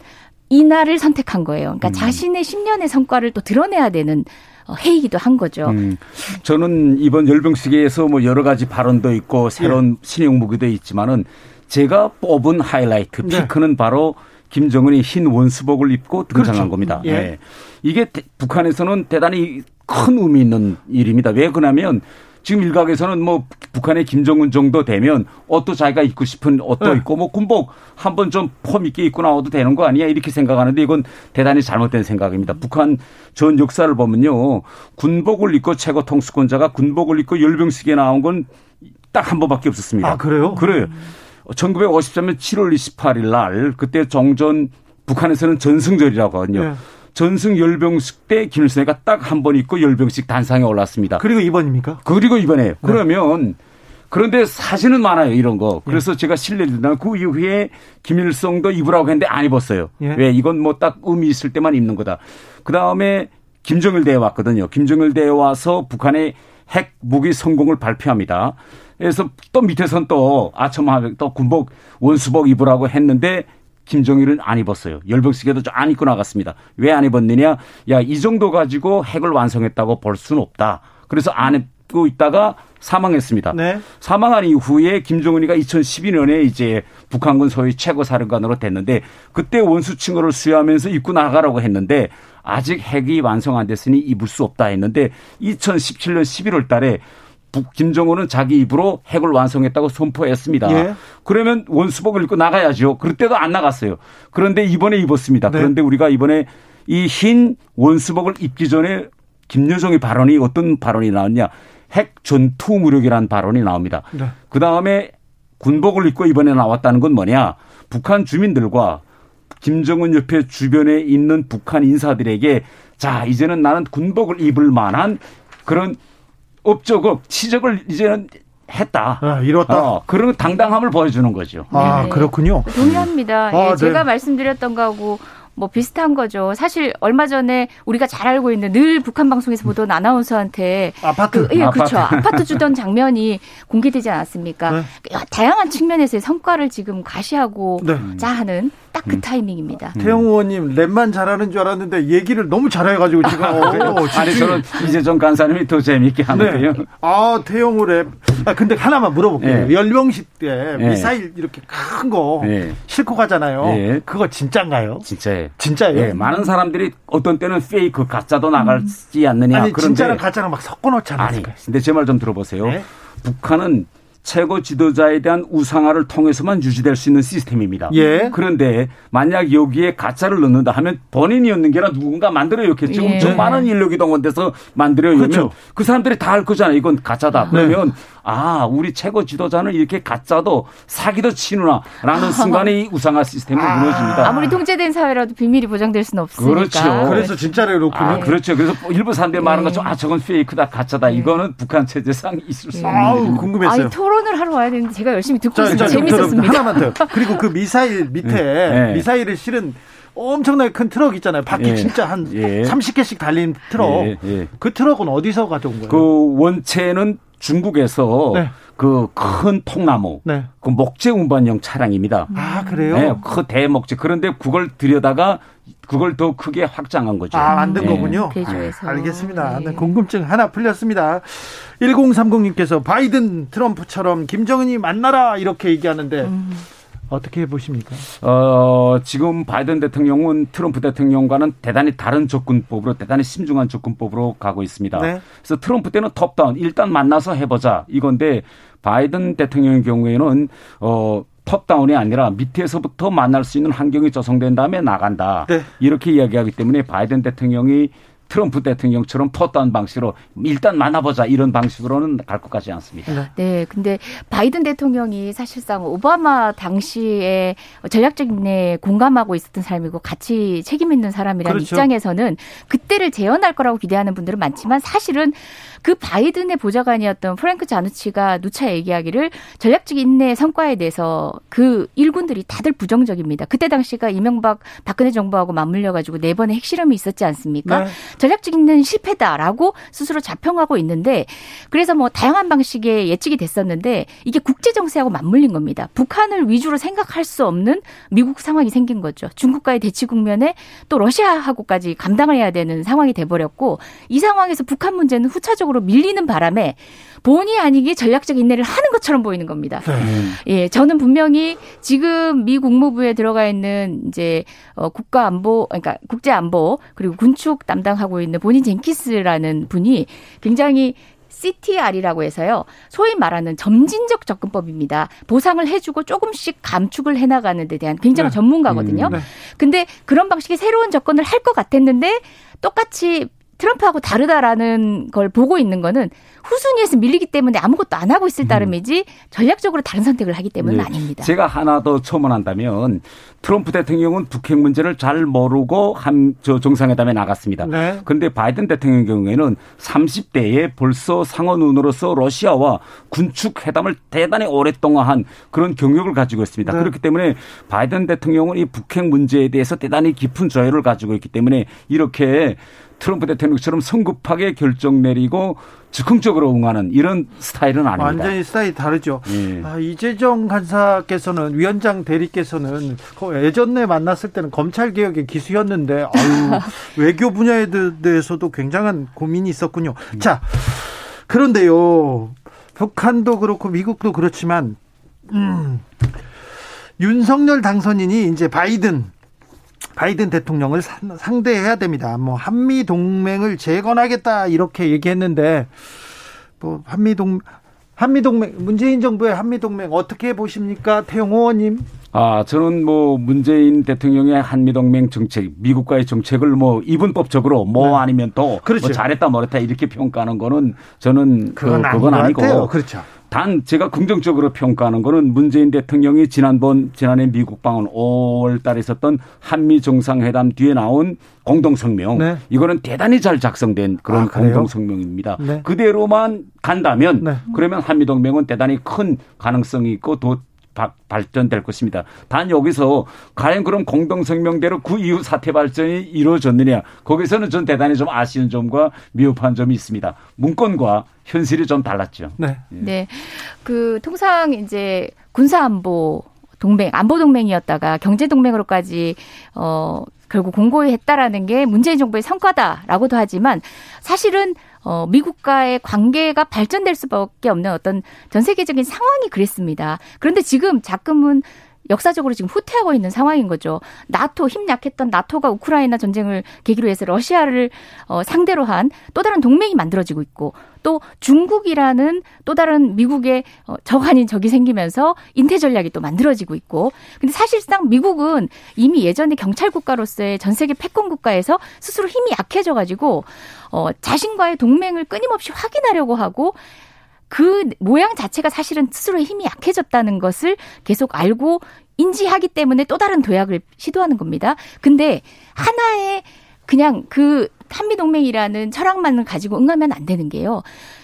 이 날을 선택한 거예요. 그러니까 음. 자신의 10년의 성과를 또 드러내야 되는 어, 회의기도 한 거죠. 음,
저는 이번 열병식에서 뭐 여러 가지 발언도 있고 새로운 네. 신형 무기도 있지만은 제가 뽑은 하이라이트 네. 피크는 네. 바로 김정은이 흰 원수복을 입고 등장한 그렇죠. 겁니다. 예. 네. 이게 북한에서는 대단히 큰 의미 있는 일입니다. 왜 그러냐면 지금 일각에서는 뭐 북한의 김정은 정도 되면 옷도 자기가 입고 싶은 옷도 네. 입고 뭐 군복 한번 좀 폼 있게 입고 나와도 되는 거 아니야 이렇게 생각하는데 이건 대단히 잘못된 생각입니다. 북한 전 역사를 보면요 군복을 입고 최고 통수권자가 군복을 입고 열병식에 나온 건 딱 한 번밖에 없었습니다.
아 그래요?
그래요. 1953년 7월 28일 날 그때 정전 북한에서는 전승절이라고 하거든요. 네. 전승 열병식 때 김일성이가 딱 한 번 있고 열병식 단상에 올랐습니다.
그리고 이번입니까?
그리고 이번에 네. 그러면 그런데 사진은 많아요 이런 거. 그래서 예. 제가 실례를 드리면 그 이후에 김일성도 입으라고 했는데 안 입었어요. 예. 왜 이건 뭐 딱 의미 있을 때만 입는 거다. 그 다음에 김정일 대회 왔거든요. 김정일 대회 와서 북한의 핵 무기 성공을 발표합니다. 그래서 또 밑에선 또 아첨하게 또 군복 원수복 입으라고 했는데 김정일은 안 입었어요. 열병식에도 안 입고 나갔습니다. 왜 안 입었느냐? 야, 이 정도 가지고 핵을 완성했다고 볼 수는 없다. 그래서 안 입고 있다가 사망했습니다. 네. 사망한 이후에 김정은이가 2012년에 이제 북한군 소위 최고 사령관으로 됐는데 그때 원수 친구를 수여하면서 입고 나가라고 했는데 아직 핵이 완성 안 됐으니 입을 수 없다 했는데 2017년 11월 달에 북 김정은은 자기 입으로 핵을 완성했다고 선포했습니다. 예. 그러면 원수복을 입고 나가야죠. 그럴 때도 안 나갔어요. 그런데 이번에 입었습니다. 네. 그런데 우리가 이번에 이 흰 원수복을 입기 전에 김여정의 발언이 어떤 발언이 나왔냐? 핵 전투 무력이라는 발언이 나옵니다. 네. 그 다음에 군복을 입고 이번에 나왔다는 건 뭐냐? 북한 주민들과 김정은 옆에 주변에 있는 북한 인사들에게 자 이제는 나는 군복을 입을 만한 그런 업적업 치적을 이제는 했다.
아, 이뤘다. 어,
그런 당당함을 보여주는 거죠.
아, 네. 그렇군요.
동의합니다. 아, 예, 네. 제가 말씀드렸던 거하고 뭐 비슷한 거죠. 사실 얼마 전에 우리가 잘 알고 있는 늘 북한 방송에서 보던 아나운서한테
아파트,
그, 예, 그렇죠. 아파트 주던 장면이 공개되지 않았습니까? 네. 다양한 측면에서의 성과를 지금 가시하고 네. 자 하는 딱그 음. 타이밍입니다.
음. 태영 의원님 랩만 잘하는 줄 알았는데 얘기를 너무 잘해가지고 지금 아,
오, 아니 저는 이재정 간사님이 더 재미있게 하는데요.
네. 아 태영 랩. 아 근데 하나만 물어볼게요. 네. 열병식 때 네. 미사일 이렇게 큰거 네. 싣고 가잖아요. 네. 그거 진짜인가요?
진짜예요.
진짜예요? 네.
많은 사람들이 어떤 때는 페이크 가짜도 나갈지 않느냐.
아니 그런데 진짜랑 가짜랑 막 섞어 놓잖아요. 아니
근데 제 말 좀 들어보세요. 북한은 최고 지도자에 대한 우상화를 통해서만 유지될 수 있는 시스템입니다. 예. 그런데 만약 여기에 가짜를 넣는다 하면 본인이 얻는 게 아니라 누군가 만들어였겠죠. 예. 엄청 많은 인력이 동원돼서 만들어요. 그렇죠. 그 사람들이 다 알 거잖아요. 이건 가짜다. 그러면 네. 아, 우리 최고 지도자는 이렇게 가짜도 사기도 치누나라는 순간에 이 우상화 시스템은 아. 무너집니다.
아무리 통제된 사회라도 비밀이 보장될 수는 없으니까.
그렇죠.
그래서 진짜를 놓고는
아, 그렇죠. 그래서 일부 사람들이 말하는 것처럼 아, 저건 페이크다, 가짜다. 네. 이거는 북한 체제상 있을 수 있는
아 궁금했어요. 아니,
토론을 하러 와야 되는데 제가 열심히 듣고 있어요. 재밌었습니다.
하나만 더. 그리고 그 미사일 밑에 네. 미사일을 실은 엄청나게 큰 트럭 있잖아요. 바퀴 예. 진짜 한 예. 30개씩 달린 트럭. 예. 예. 그 트럭은 어디서 가져온 거예요?
그 원체는 중국에서 네. 그큰 통나무, 네. 그 목재 운반용 차량입니다.
아 그래요?
네, 그 대목재. 그런데 그걸 들여다가 그걸 더 크게 확장한 거죠.
아 만든 네. 거군요.
개조해서.
알겠습니다. 네. 궁금증 하나 풀렸습니다. 1030님께서 바이든 트럼프처럼 김정은이 만나라 이렇게 얘기하는데. 음. 어떻게 보십니까?
어, 지금 바이든 대통령은 트럼프 대통령과는 대단히 다른 접근법으로 대단히 심중한 접근법으로 가고 있습니다. 네. 그래서 트럼프 때는 톱다운 일단 만나서 해보자 이건데 바이든 대통령의 경우에는 어 톱다운이 아니라 밑에서부터 만날 수 있는 환경이 조성된 다음에 나간다. 네. 이렇게 이야기하기 때문에 바이든 대통령이 트럼프 대통령처럼 포탄 방식으로 일단 만나보자 이런 방식으로는 갈 것 같지 않습니다.
네. 네. 근데 바이든 대통령이 사실상 오바마 당시에 전략적인 내 공감하고 있었던 사람이고 같이 책임 있는 사람이라는 그렇죠. 입장에서는 그때를 재현할 거라고 기대하는 분들은 많지만 사실은 그 바이든의 보좌관이었던 프랭크 자누치가 누차 얘기하기를 전략적 인내 성과에 대해서 그 일군들이 다들 부정적입니다. 그때 당시가 이명박 박근혜 정부하고 맞물려 가지고 네 번의 핵실험이 있었지 않습니까? 네. 전략적 인내는 실패다라고 스스로 자평하고 있는데 그래서 뭐 다양한 방식의 예측이 됐었는데 이게 국제 정세하고 맞물린 겁니다. 북한을 위주로 생각할 수 없는 미국 상황이 생긴 거죠. 중국과의 대치 국면에 또 러시아하고까지 감당을 해야 되는 상황이 돼 버렸고 이 상황에서 북한 문제는 후차적으로 쪽으로 밀리는 바람에 본의 아니게 전략적 인내를 하는 것처럼 보이는 겁니다. 네. 예, 저는 분명히 지금 미 국무부에 들어가 있는 이제 어 국가 안보 그러니까 국제 안보 그리고 군축 담당하고 있는 본인 젠키스라는 분이 굉장히 CTR이라고 해서요. 소위 말하는 점진적 접근법입니다. 보상을 해주고 조금씩 감축을 해나가는 데 대한 굉장한 네. 전문가거든요. 음, 네. 근데 그런 방식의 새로운 접근을 할 것 같았는데 똑같이 트럼프하고 다르다라는 걸 보고 있는 거는 후순위에서 밀리기 때문에 아무것도 안 하고 있을 음. 따름이지 전략적으로 다른 선택을 하기 때문은 네. 아닙니다.
제가 하나 더 첨언한다면 트럼프 대통령은 북핵 문제를 잘 모르고 한 저 정상회담에 나갔습니다. 네. 그런데 바이든 대통령 경우에는 30대에 벌써 상원의원으로서 러시아와 군축 회담을 대단히 오랫동안 한 그런 경력을 가지고 있습니다. 네. 그렇기 때문에 바이든 대통령은 이 북핵 문제에 대해서 대단히 깊은 조율을 가지고 있기 때문에 이렇게 트럼프 대통령처럼 성급하게 결정 내리고 즉흥적으로 응하는 이런 스타일은 아닙니다.
완전히 스타일이 다르죠. 예. 아, 이재정 간사께서는 위원장 대리께서는 예전에 만났을 때는 검찰 개혁의 기수였는데 아유, 외교 분야에 대해서도 굉장한 고민이 있었군요. 음. 자, 그런데요. 북한도 그렇고 미국도 그렇지만 음, 윤석열 당선인이 이제 바이든 바이든 대통령을 상대해야 됩니다. 뭐 한미 동맹을 재건하겠다 이렇게 얘기했는데 뭐 한미 동 한미 동맹 문재인 정부의 한미 동맹 어떻게 보십니까, 태용 의원님?
아, 저는 뭐 문재인 대통령의 한미동맹 정책, 미국과의 정책을 뭐 이분법적으로 뭐 네. 아니면 또뭐 잘했다 뭐랬다 이렇게 평가하는 거는 저는 그건, 그, 그건 아니고
그렇죠.
단 제가 긍정적으로 평가하는 거는 문재인 대통령이 지난번 지난해 미국 방문 5월 달에 있었던 한미 정상회담 뒤에 나온 공동 성명 네. 이거는 대단히 잘 작성된 그런 아, 공동 성명입니다. 네. 그대로만 간다면 네. 그러면 한미 동맹은 대단히 큰 가능성이 있고 또 발전될 것입니다. 단 여기서 과연 그럼 공동성명대로 그 이후 사태 발전이 이루어졌느냐 거기서는 전 대단히 좀 아쉬운 점과 미흡한 점이 있습니다. 문건과 현실이 좀 달랐죠.
네. 예. 네. 그 통상 이제 군사안보 동맹, 안보 동맹이었다가 경제 동맹으로까지 어 결국 공고했다라는 게 문재인 정부의 성과다라고도 하지만 사실은 어, 미국과의 관계가 발전될 수밖에 없는 어떤 전 세계적인 상황이 그랬습니다. 그런데 지금 자금은 역사적으로 지금 후퇴하고 있는 상황인 거죠. 나토 힘 약했던 나토가 우크라이나 전쟁을 계기로 해서 러시아를 어, 상대로 한 또 다른 동맹이 만들어지고 있고 또 중국이라는 또 다른 미국의 어, 적 아닌 적이 생기면서 인태 전략이 또 만들어지고 있고 근데 사실상 미국은 이미 예전에 경찰 국가로서의 전 세계 패권 국가에서 스스로 힘이 약해져 가지고 어 자신과의 동맹을 끊임없이 확인하려고 하고 그 모양 자체가 사실은 스스로의 힘이 약해졌다는 것을 계속 알고 인지하기 때문에 또 다른 도약을 시도하는 겁니다. 근데 하나의 그냥 그 한미동맹이라는 철학만을 가지고 응하면 안 되는 게요.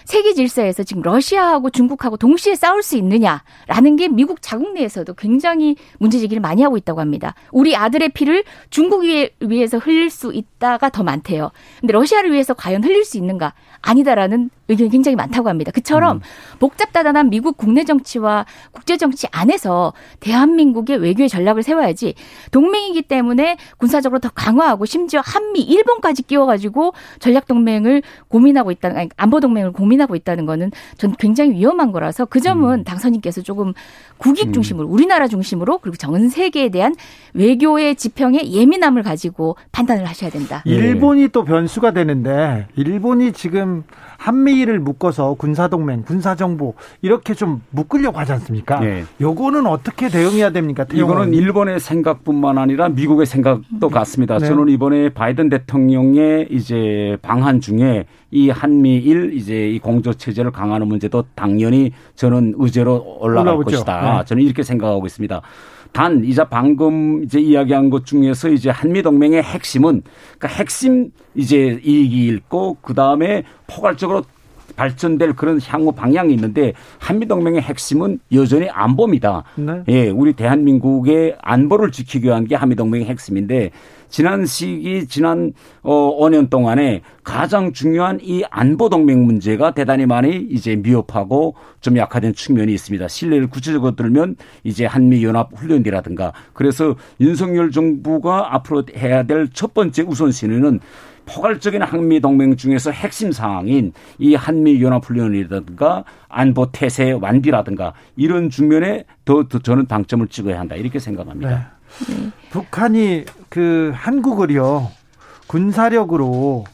세계 질서에서 지금 러시아하고 중국하고 동시에 싸울 수 있느냐라는 게 미국 자국 내에서도 굉장히 문제 제기를 많이 하고 있다고 합니다. 우리 아들의 피를 중국 위해서 흘릴 수 있다가 더 많대요. 근데 러시아를 위해서 과연 흘릴 수 있는가? 아니다라는 의견이 굉장히 많다고 합니다. 그처럼 음. 복잡다단한 미국 국내 정치와 국제 정치 안에서 대한민국의 외교의 전략을 세워야지 동맹이기 때문에 군사적으로 더 강화하고 심지어 한미 일본까지 끼워가지고 전략 동맹을 고민하고 있다는 아니, 안보 동맹을 고민 하고 있다는 거는 전 굉장히 위험한 거라서 그 점은 음. 당선인께서 조금 국익 음. 중심으로 우리나라 중심으로 그리고 전 세계에 대한 외교의 지평에 예민함을 가지고 판단을 하셔야 된다.
일본이 또 변수가 되는데 일본이 지금 한미를 묶어서 군사동맹, 군사정보 이렇게 좀 묶으려고 하지 않습니까? 네. 요거는 어떻게 대응해야 됩니까?
이거는 일본의 생각뿐만 아니라 미국의 생각도 같습니다. 네. 저는 이번에 바이든 대통령의 이제 방한 중에 이 한미일 이제 이 공조 체제를 강화하는 문제도 당연히 저는 의제로 올라갈 올라오죠. 것이다. 네. 저는 이렇게 생각하고 있습니다. 단 이제 방금 이제 이야기한 것 중에서 이제 한미 동맹의 핵심은 그러니까 핵심 이제 이익이 있고 그 다음에 포괄적으로 발전될 그런 향후 방향이 있는데 한미동맹의 핵심은 여전히 안보입니다. 네. 예, 우리 대한민국의 안보를 지키기 위한 게 한미동맹의 핵심인데 지난 시기 지난 어 5년 동안에 가장 중요한 이 안보 동맹 문제가 대단히 많이 이제 미흡하고 좀 약화된 측면이 있습니다. 신뢰를 구체적으로 들면 이제 한미 연합 훈련이라든가 그래서 윤석열 정부가 앞으로 해야 될 첫 번째 우선순위는 포괄적인 한미 동맹 중에서 핵심 사항인 이 한미 연합 훈련이라든가 안보 태세 완비라든가 이런 중면에 더, 더 저는 방점을 찍어야 한다 이렇게 생각합니다.
네. 네. 북한이 그 한국을요 군사력으로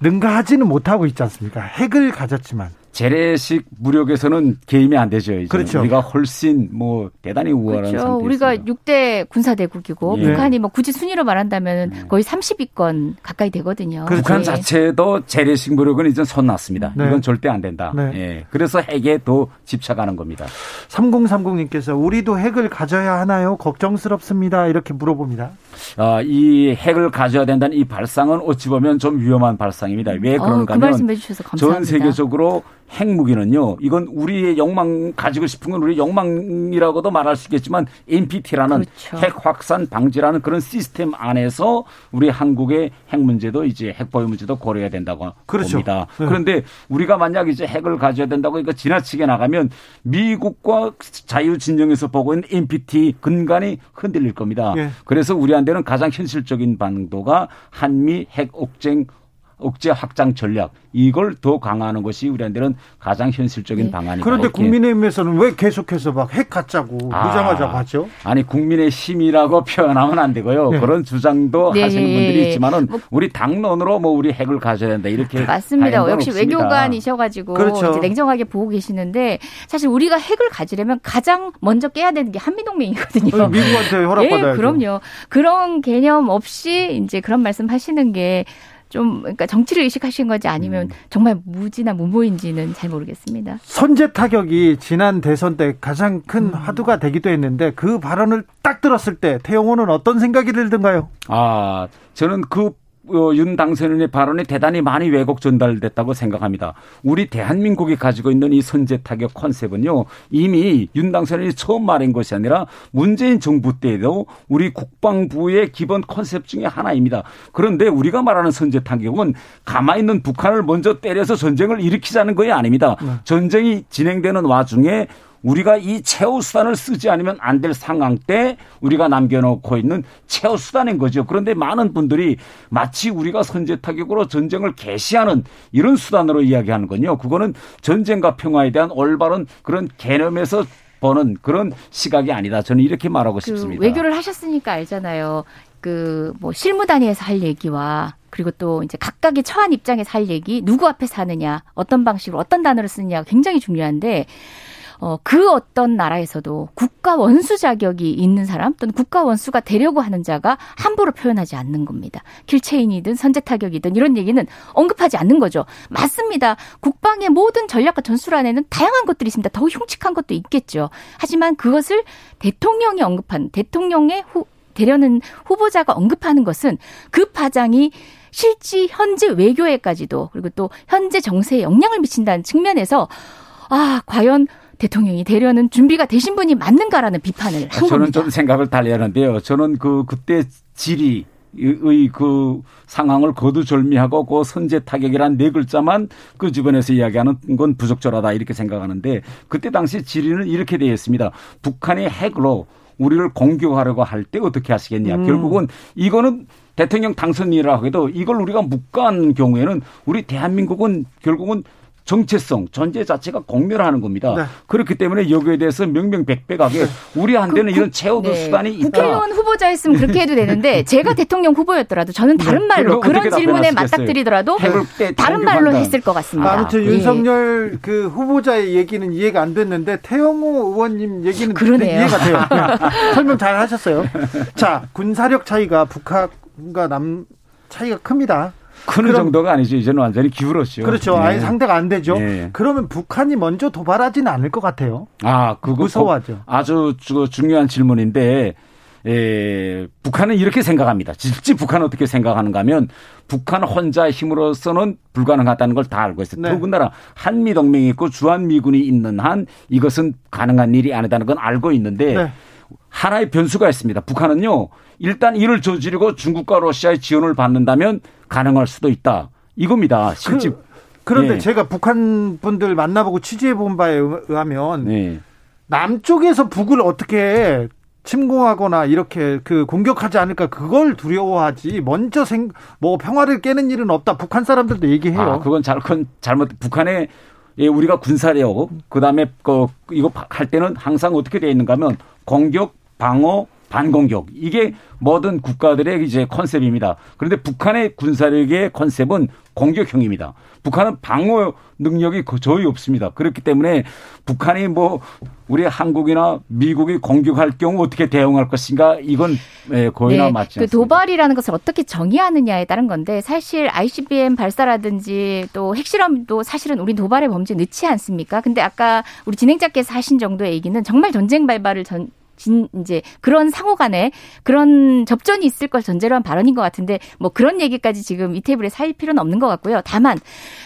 능가하지는 못하고 있지 않습니까? 핵을 가졌지만
재래식 무력에서는 개임이 안 되죠. 이제. 그렇죠. 우리가 훨씬 뭐 대단히 우월한 그렇죠. 상태에
우리가 6대 군사 대국이고 예. 북한이 뭐 굳이 순위로 말한다면 음. 거의 30위권 가까이 되거든요.
그렇죠. 북한 네. 자체도 재래식 무력은 이제 손 놨습니다. 네. 이건 절대 안 된다. 네. 예. 그래서 핵에 더 집착하는 겁니다.
3030님께서 우리도 핵을 가져야 하나요? 걱정스럽습니다. 이렇게 물어봅니다.
아, 이 핵을 가져야 된다는 이 발상은 어찌 보면 좀 위험한 발상입니다. 왜 어, 그런가 하면 어, 그 전 세계적으로 핵무기는요. 이건 우리의 욕망 가지고 싶은 건 우리 욕망이라고도 말할 수 있겠지만 NPT라는 그렇죠. 핵 확산 방지라는 그런 시스템 안에서 우리 한국의 핵 문제도 이제 핵 보유 문제도 고려해야 된다고 그렇죠. 봅니다. 네. 그런데 우리가 만약 이제 핵을 가져야 된다고 이거 지나치게 나가면 미국과 자유 진영에서 보고 있는 NPT 근간이 흔들릴 겁니다. 네. 그래서 우리한테는 가장 현실적인 방도가 한미 핵 옥쟁 억제 확장 전략 이걸 더 강화하는 것이 우리한테는 가장 현실적인 네. 방안이다.
그런데 국민의힘에서는 왜 계속해서 막 핵 갖자고 아, 무장하자고 하죠?
아니 국민의 힘이라고 표현하면 안 되고요. 네. 그런 주장도 네. 하시는 분들이 있지만은 뭐, 우리 당론으로 뭐 우리 핵을 가져야 된다 이렇게
맞습니다. 역시 없습니다. 외교관이셔가지고 그렇죠. 냉정하게 보고 계시는데 사실 우리가 핵을 가지려면 가장 먼저 깨야 되는 게 한미동맹이거든요.
미국한테 허락받아야
예, 그럼요. 그런 개념 없이 이제 그런 말씀하시는 게 좀 그러니까 정치를 의식하신 건지 아니면 음. 정말 무지나 무모인지는 잘 모르겠습니다.
선제 타격이 지난 대선 때 가장 큰 음. 화두가 되기도 했는데 그 발언을 딱 들었을 때 태영호는 어떤 생각이 들던가요?
아 저는 그 어, 윤 당선인의 발언이 대단히 많이 왜곡 전달됐다고 생각합니다. 우리 대한민국이 가지고 있는 이 선제 타격 컨셉은요, 이미 윤 당선인이 처음 말한 것이 아니라 문재인 정부 때에도 우리 국방부의 기본 컨셉 중에 하나입니다. 그런데 우리가 말하는 선제 타격은 가만히 있는 북한을 먼저 때려서 전쟁을 일으키자는 것이 아닙니다. 네. 전쟁이 진행되는 와중에 우리가 이 최후 수단을 쓰지 않으면 안 될 상황 때 우리가 남겨놓고 있는 최후 수단인 거죠. 그런데 많은 분들이 마치 우리가 선제 타격으로 전쟁을 개시하는 이런 수단으로 이야기하는 건요. 그거는 전쟁과 평화에 대한 올바른 그런 개념에서 보는 그런 시각이 아니다. 저는 이렇게 말하고
그
싶습니다.
외교를 하셨으니까 알잖아요. 그 뭐 실무 단위에서 할 얘기와 그리고 또 이제 각각의 처한 입장에서 할 얘기, 누구 앞에서 하느냐, 어떤 방식으로 어떤 단어를 쓰느냐가 굉장히 중요한데 어, 그 어떤 나라에서도 국가 원수 자격이 있는 사람 또는 국가 원수가 되려고 하는 자가 함부로 표현하지 않는 겁니다. 킬체인이든 선제 타격이든 이런 얘기는 언급하지 않는 거죠. 맞습니다. 국방의 모든 전략과 전술 안에는 다양한 것들이 있습니다. 더 흉측한 것도 있겠죠. 하지만 그것을 대통령이 언급한 대통령의 후, 되려는 후보자가 언급하는 것은 그 파장이 실지 현재 외교에까지도 그리고 또 현재 정세에 영향을 미친다는 측면에서 아 과연 대통령이 되려는 준비가 되신 분이 맞는가라는 비판을 한
저는
겁니다.
좀 생각을 달리 하는데요. 저는 그 그때 질의 의그 상황을 거두절미하고 그 선제 타격이란 네 글자만 그 주변에서 이야기하는 건 부적절하다 이렇게 생각하는데 그때 당시 질의는 이렇게 되어 있습니다. 북한이 핵으로 우리를 공격하려고 할 때 어떻게 하시겠냐. 음. 결국은 이거는 대통령 당선이라고 해도 이걸 우리가 묵과한 경우에는 우리 대한민국은 결국은 정체성, 존재 자체가 공멸하는 겁니다. 네. 그렇기 때문에 여기에 대해서 명명백백하게 네. 우리한테는 그, 이런 최후도 네. 수단이 있다.
국회의원 후보자였으면 그렇게 해도 되는데 제가 대통령 후보였더라도 저는 네. 다른 말로 그런 질문에 맞닥뜨리더라도 다른 말로 했을 것 같습니다.
아무튼 예. 윤석열 그 후보자의 얘기는 이해가 안 됐는데 태영호 의원님 얘기는
그러네요.
이해가 돼요. 설명 잘 하셨어요. 자, 군사력 차이가 북한과 남 차이가 큽니다.
큰 그럼, 정도가 아니죠. 이제는 완전히 기울었죠.
그렇죠. 네. 아예 상대가 안 되죠. 네. 그러면 북한이 먼저 도발하지는 않을 것 같아요.
아, 그거 무서워하죠. 아주 중요한 질문인데 에, 북한은 이렇게 생각합니다. 실제 북한은 어떻게 생각하는가 하면 북한 혼자 힘으로서는 불가능하다는 걸 다 알고 있어요. 네. 더군다나 한미동맹이 있고 주한미군이 있는 한 이것은 가능한 일이 아니다는 건 알고 있는데 네. 하나의 변수가 있습니다. 북한은요, 일단 이를 저지르고 중국과 러시아의 지원을 받는다면 가능할 수도 있다. 이겁니다. 실제. 그,
그런데 네. 제가 북한 분들 만나보고 취재해 본 바에 의하면 네. 남쪽에서 북을 어떻게 침공하거나 이렇게 그 공격하지 않을까 그걸 두려워하지 먼저 생 뭐 평화를 깨는 일은 없다 북한 사람들도 얘기해요. 아,
그건 잘 그건 잘못 북한의 예, 우리가 군사력 그다음에 그 이거 할 때는 항상 어떻게 돼 있는가면 공격 방어 반공격 이게 모든 국가들의 이제 컨셉입니다. 그런데 북한의 군사력의 컨셉은 공격형입니다. 북한은 방어 능력이 거의 없습니다. 그렇기 때문에 북한이 뭐 우리 한국이나 미국이 공격할 경우 어떻게 대응할 것인가 이건 예, 거의나 네, 맞지
그 않습니다. 그 도발이라는 것을 어떻게 정의하느냐에 따른 건데 사실 ICBM 발사라든지 또 핵실험도 사실은 우리 도발의 범죄에 넣지 않습니까? 근데 아까 우리 진행자께서 하신 정도의 얘기는 정말 전쟁 발발을 전 진, 이제 그런 상호 간에 그런 접전이 있을 걸 전제로 한 발언인 것 같은데 뭐 그런 얘기까지 지금 이 테이블에 살 필요는 없는 것 같고요. 다만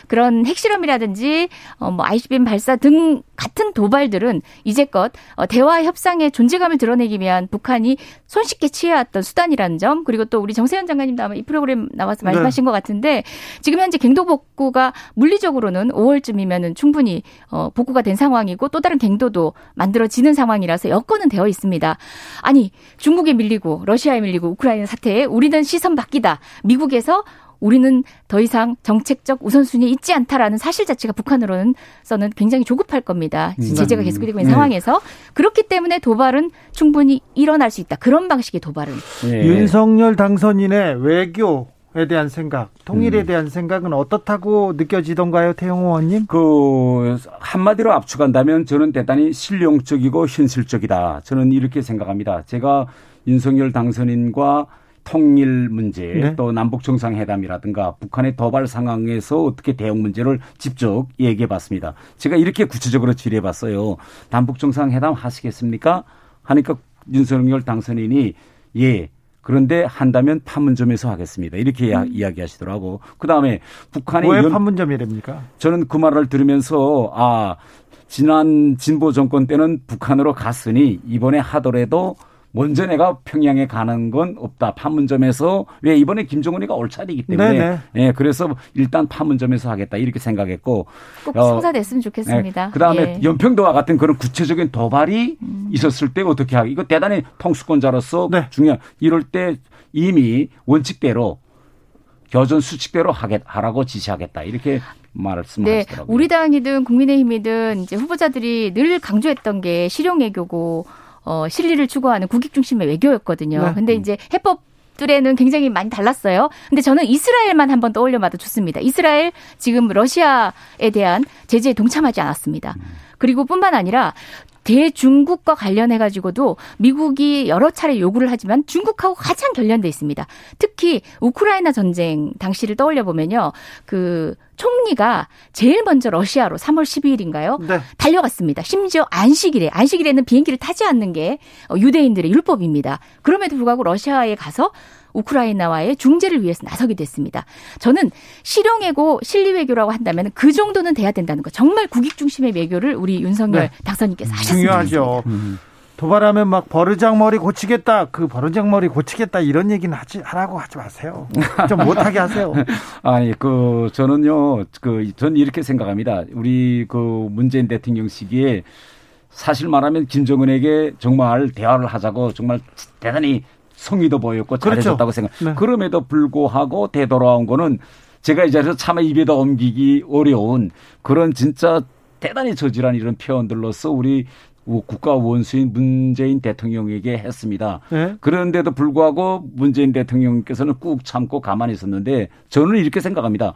그런 핵실험이라든지 어, 뭐 ICBM 발사 등 같은 도발들은 이제껏 어, 대화 협상의 존재감을 드러내기 위한 북한이 손쉽게 취해왔던 수단이라는 점 그리고 또 우리 정세현 장관님도 아마 이 프로그램 나와서 네. 말씀하신 네. 것 같은데 지금 현재 갱도 복구가 물리적으로는 5월쯤이면은 충분히 어, 복구가 된 상황이고 또 다른 갱도도 만들어지는 상황이라서 여건은 되어 있습니다. 아니 중국에 밀리고 러시아에 밀리고 우크라이나 사태에 우리는 시선 바뀌다. 미국에서 우리는 더 이상 정책적 우선순위에 있지 않다라는 사실 자체가 북한으로는 서는 굉장히 조급할 겁니다. 음. 제재가 계속되고 있는 네. 상황에서 그렇기 때문에 도발은 충분히 일어날 수 있다. 그런 방식의 도발은.
네. 윤석열 당선인의 외교 에 대한 생각, 통일에 음. 대한 생각은 어떻다고 느껴지던가요, 태영호 의원님?
그 한마디로 압축한다면 저는 대단히 실용적이고 현실적이다. 저는 이렇게 생각합니다. 제가 윤석열 당선인과 통일 문제 네. 또 남북 정상회담이라든가 북한의 도발 상황에서 어떻게 대응 문제를 직접 얘기해 봤습니다. 제가 이렇게 구체적으로 질의해 봤어요. 남북 정상회담 하시겠습니까? 하니까 윤석열 당선인이 예. 그런데 한다면 판문점에서 하겠습니다. 이렇게 음. 이야기하시더라고. 그 다음에 북한이
왜 판문점이랍니까?
저는 그 말을 들으면서 아 지난 진보 정권 때는 북한으로 갔으니 이번에 하더라도 먼저 내가 평양에 가는 건 없다. 판문점에서 왜 이번에 김정은이가 올 차례이기 때문에 네네. 예, 그래서 일단 판문점에서 하겠다 이렇게 생각했고
꼭 어, 성사됐으면 좋겠습니다.
예, 그다음에 예. 연평도와 같은 그런 구체적인 도발이 음. 있었을 때 어떻게 하기 이거 대단히 통수권자로서 네. 중요한 이럴 때 이미 원칙대로 교전 수칙대로 하겠, 하라고 지시하겠다. 이렇게 말씀하시더라고요.
네, 우리 당이든 국민의힘이든 이제 후보자들이 늘 강조했던 게 실용 외교고 어, 실리를 추구하는 국익 중심의 외교였거든요. 네. 근데 이제 해법 들에는 굉장히 많이 달랐어요. 근데 저는 이스라엘만 한 번 떠올려봐도 좋습니다. 이스라엘 지금 러시아에 대한 제재에 동참하지 않았습니다. 그리고 뿐만 아니라 대중국과 관련해 가지고도 미국이 여러 차례 요구를 하지만 중국하고 가장 결련돼 있습니다. 특히 우크라이나 전쟁 당시를 떠올려 보면요. 그 총리가 제일 먼저 러시아로 3월 12일인가요? 네. 달려갔습니다. 심지어 안식일에 안식일에는 비행기를 타지 않는 게 유대인들의 율법입니다. 그럼에도 불구하고 러시아에 가서 우크라이나와의 중재를 위해서 나서게 됐습니다. 저는 실용외고 실리외교라고 한다면 그 정도는 돼야 된다는 거. 정말 국익 중심의 외교를 우리 윤석열 네. 당선인께서 하셨습니다.
중요하죠. 음. 도발하면 막 버르장머리 고치겠다. 그 버르장머리 고치겠다 이런 얘기는 하지 하라고 하지 마세요. 좀 못하게 하세요.
아니 그 저는요 그 전 이렇게 생각합니다. 우리 그 문재인 대통령 시기에 사실 말하면 김정은에게 정말 대화를 하자고 정말 대단히 성의도 보였고 그렇죠. 잘해줬다고 생각. 네. 그럼에도 불구하고 되돌아온 거는 제가 이 자리에서 차마 입에다 옮기기 어려운 그런 진짜 대단히 저질한 이런 표현들로서 우리 국가 원수인 문재인 대통령에게 했습니다. 네. 그런데도 불구하고 문재인 대통령께서는 꾹 참고 가만히 있었는데 저는 이렇게 생각합니다.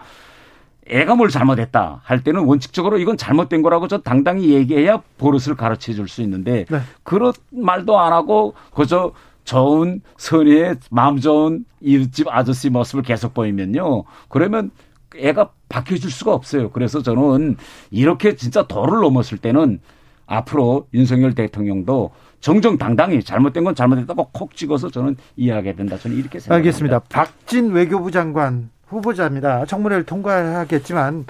애가 뭘 잘못했다 할 때는 원칙적으로 이건 잘못된 거라고 저 당당히 얘기해야 버릇을 가르쳐 줄 수 있는데 네. 그런 말도 안 하고 그저 좋은 선의의 마음 좋은 이웃집 아저씨 모습을 계속 보이면요. 그러면 애가 바뀌어질 수가 없어요. 그래서 저는 이렇게 진짜 도를 넘었을 때는 앞으로 윤석열 대통령도 정정당당히 잘못된 건 잘못됐다고 콕 찍어서 저는 이해하게 된다. 저는 이렇게 생각합니다.
알겠습니다. 박진 외교부 장관 후보자입니다. 청문회를 통과하겠지만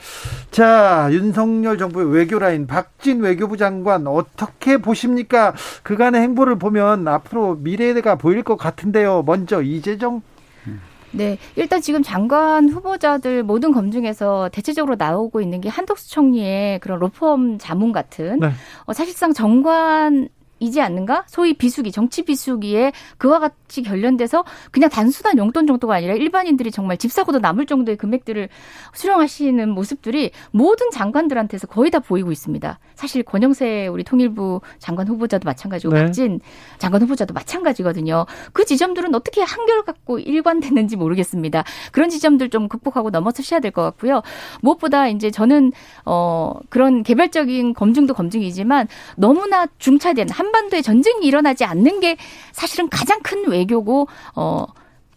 자 윤석열 정부의 외교 라인 박진 외교부 장관 어떻게 보십니까? 그간의 행보를 보면 앞으로 미래가 보일 것 같은데요. 먼저 이재정
네, 일단 지금 장관 후보자들 모든 검증에서 대체적으로 나오고 있는 게 한덕수 총리의 그런 로펌 자문 같은 네. 어, 사실상 정관 이지 않는가? 소위 비수기, 정치 비수기에 그와 같이 결련돼서 그냥 단순한 용돈 정도가 아니라 일반인들이 정말 집 사고도 남을 정도의 금액들을 수령하시는 모습들이 모든 장관들한테서 거의 다 보이고 있습니다. 사실 권영세 우리 통일부 장관 후보자도 마찬가지고 네. 박진 장관 후보자도 마찬가지거든요. 그 지점들은 어떻게 한결 갖고 일관됐는지 모르겠습니다. 그런 지점들 좀 극복하고 넘어서셔야 될 것 같고요. 무엇보다 이제 저는 어 그런 개별적인 검증도 검증이지만 너무나 중차된 한 한반도에 전쟁이 일어나지 않는 게 사실은 가장 큰 외교고 어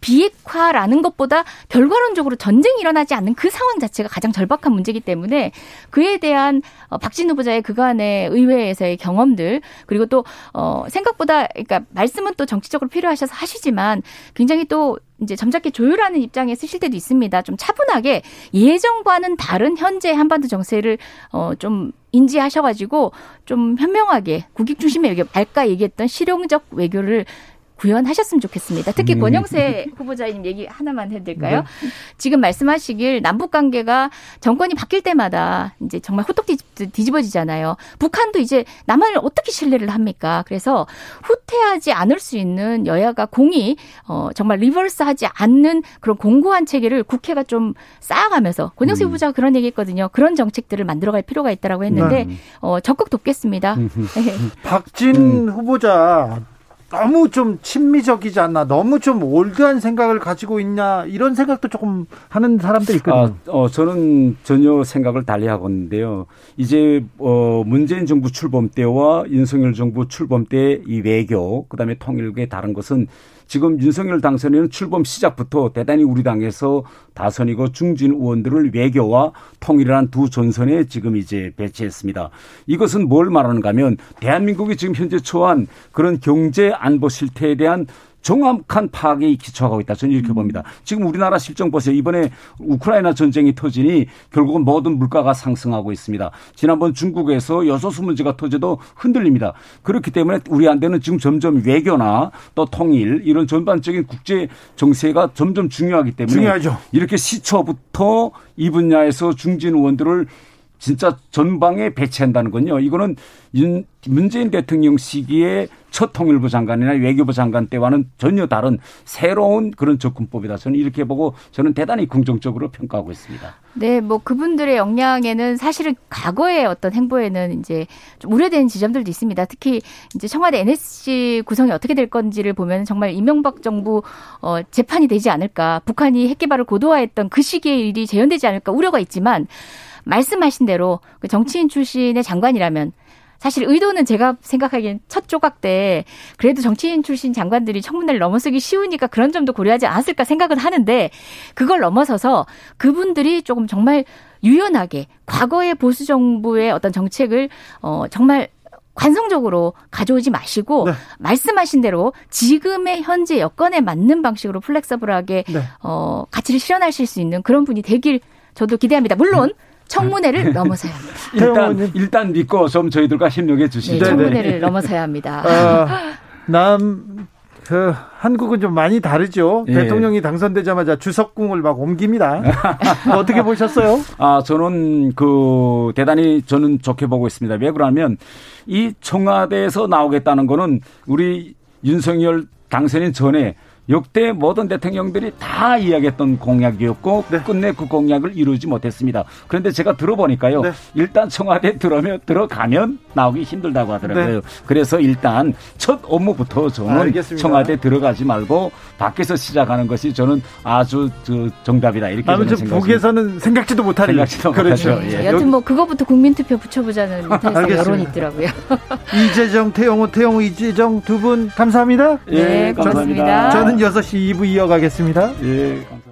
비핵화라는 것보다 결과론적으로 전쟁이 일어나지 않는 그 상황 자체가 가장 절박한 문제이기 때문에 그에 대한 어, 박진 후보자의 그간의 의회에서의 경험들 그리고 또 어, 생각보다 그러니까 말씀은 또 정치적으로 필요하셔서 하시지만 굉장히 또 이제 점잖게 조율하는 입장에 쓰실 때도 있습니다. 좀 차분하게 예전과는 다른 현재 한반도 정세를 어 좀 인지하셔가지고 좀 현명하게 국익 중심의 외교, 아까 얘기했던 실용적 외교를 구현하셨으면 좋겠습니다. 특히 음. 권영세 후보자님 얘기 하나만 해드릴까요? 네. 지금 말씀하시길 남북 관계가 정권이 바뀔 때마다 이제 정말 호떡 뒤집어지잖아요. 북한도 이제 남한을 어떻게 신뢰를 합니까? 그래서 후퇴하지 않을 수 있는 여야가 공이 어 정말 리버스하지 않는 그런 공고한 체계를 국회가 좀 쌓아가면서 권영세 음. 후보자가 그런 얘기했거든요. 그런 정책들을 만들어갈 필요가 있다라고 했는데 네. 어 적극 돕겠습니다. 네.
박진 음. 후보자 너무 좀 친미적이지 않나, 너무 좀 올드한 생각을 가지고 있냐 이런 생각도 조금 하는 사람들 있거든요. 아,
어, 저는 전혀 생각을 달리하고 있는데요. 이제 어, 문재인 정부 출범 때와 윤석열 정부 출범 때 이 외교, 그다음에 통일의 다른 것은 지금 윤석열 당선인은 출범 시작부터 대단히 우리 당에서 다선이고 중진 의원들을 외교와 통일이라는 두 전선에 지금 이제 배치했습니다. 이것은 뭘 말하는가 하면 대한민국이 지금 현재 처한 그런 경제 안보 실태에 대한 정확한 파악에 기초하고 있다. 저는 이렇게 음. 봅니다. 지금 우리나라 실정 보세요. 이번에 우크라이나 전쟁이 터지니 결국은 모든 물가가 상승하고 있습니다. 지난번 중국에서 여소수 문제가 터져도 흔들립니다. 그렇기 때문에 우리한테는 지금 점점 외교나 또 통일 이런 전반적인 국제 정세가 점점 중요하기 때문에
중요하죠.
이렇게 시초부터 이 분야에서 중진 의원들을 진짜 전방에 배치한다는 건요. 이거는 윤, 문재인 대통령 시기에 첫 통일부 장관이나 외교부 장관 때와는 전혀 다른 새로운 그런 접근법이다. 저는 이렇게 보고 저는 대단히 긍정적으로 평가하고 있습니다.
네, 뭐 그분들의 역량에는 사실은 과거의 어떤 행보에는 이제 좀 우려되는 지점들도 있습니다. 특히 이제 청와대 NSC 구성이 어떻게 될 건지를 보면 정말 이명박 정부 어 재판이 되지 않을까. 북한이 핵 개발을 고도화했던 그 시기의 일이 재현되지 않을까 우려가 있지만 말씀하신 대로 그 정치인 출신의 장관이라면 사실 의도는 제가 생각하기엔 첫 조각 때 그래도 정치인 출신 장관들이 청문회를 넘어서기 쉬우니까 그런 점도 고려하지 않았을까 생각은 하는데 그걸 넘어서서 그분들이 조금 정말 유연하게 과거의 보수 정부의 어떤 정책을 어 정말 관성적으로 가져오지 마시고 네. 말씀하신 대로 지금의 현재 여건에 맞는 방식으로 플렉서블하게 네. 어 가치를 실현하실 수 있는 그런 분이 되길 저도 기대합니다. 물론 청문회를 넘어서야 합니다.
일단 일단 믿고 좀 저희들과 협력해 주시죠. 네,
청문회를 넘어서야 합니다.
어, 남, 그, 한국은 좀 많이 다르죠. 예. 대통령이 당선되자마자 주석궁을 막 옮깁니다. 어떻게 보셨어요?
아, 저는 그, 대단히 저는 좋게 보고 있습니다. 왜 그러냐면 이 청와대에서 나오겠다는 거는 우리 윤석열 당선인 전에 역대 모든 대통령들이 다 이야기했던 공약이었고 네. 끝내 그 공약을 이루지 못했습니다. 그런데 제가 들어보니까요. 네. 일단 청와대 들어면 들어가면 나오기 힘들다고 하더라고요. 네. 그래서 일단 첫 업무부터 저는 알겠습니다. 청와대 들어가지 말고 밖에서 시작하는 것이 저는 아주 정답이다 이렇게
저는 생각합니다. 북에서는 생각지도 못하는
생각지도 그렇죠. 못하죠.
예. 여튼 뭐 그거부터 국민투표 붙여보자는 여론이 있더라고요.
이재정, 태영호, 태영호, 이재정 두 분 감사합니다.
네, 고맙습니다.
저는 6시 2부 이어가겠습니다.
예, 감사합니다.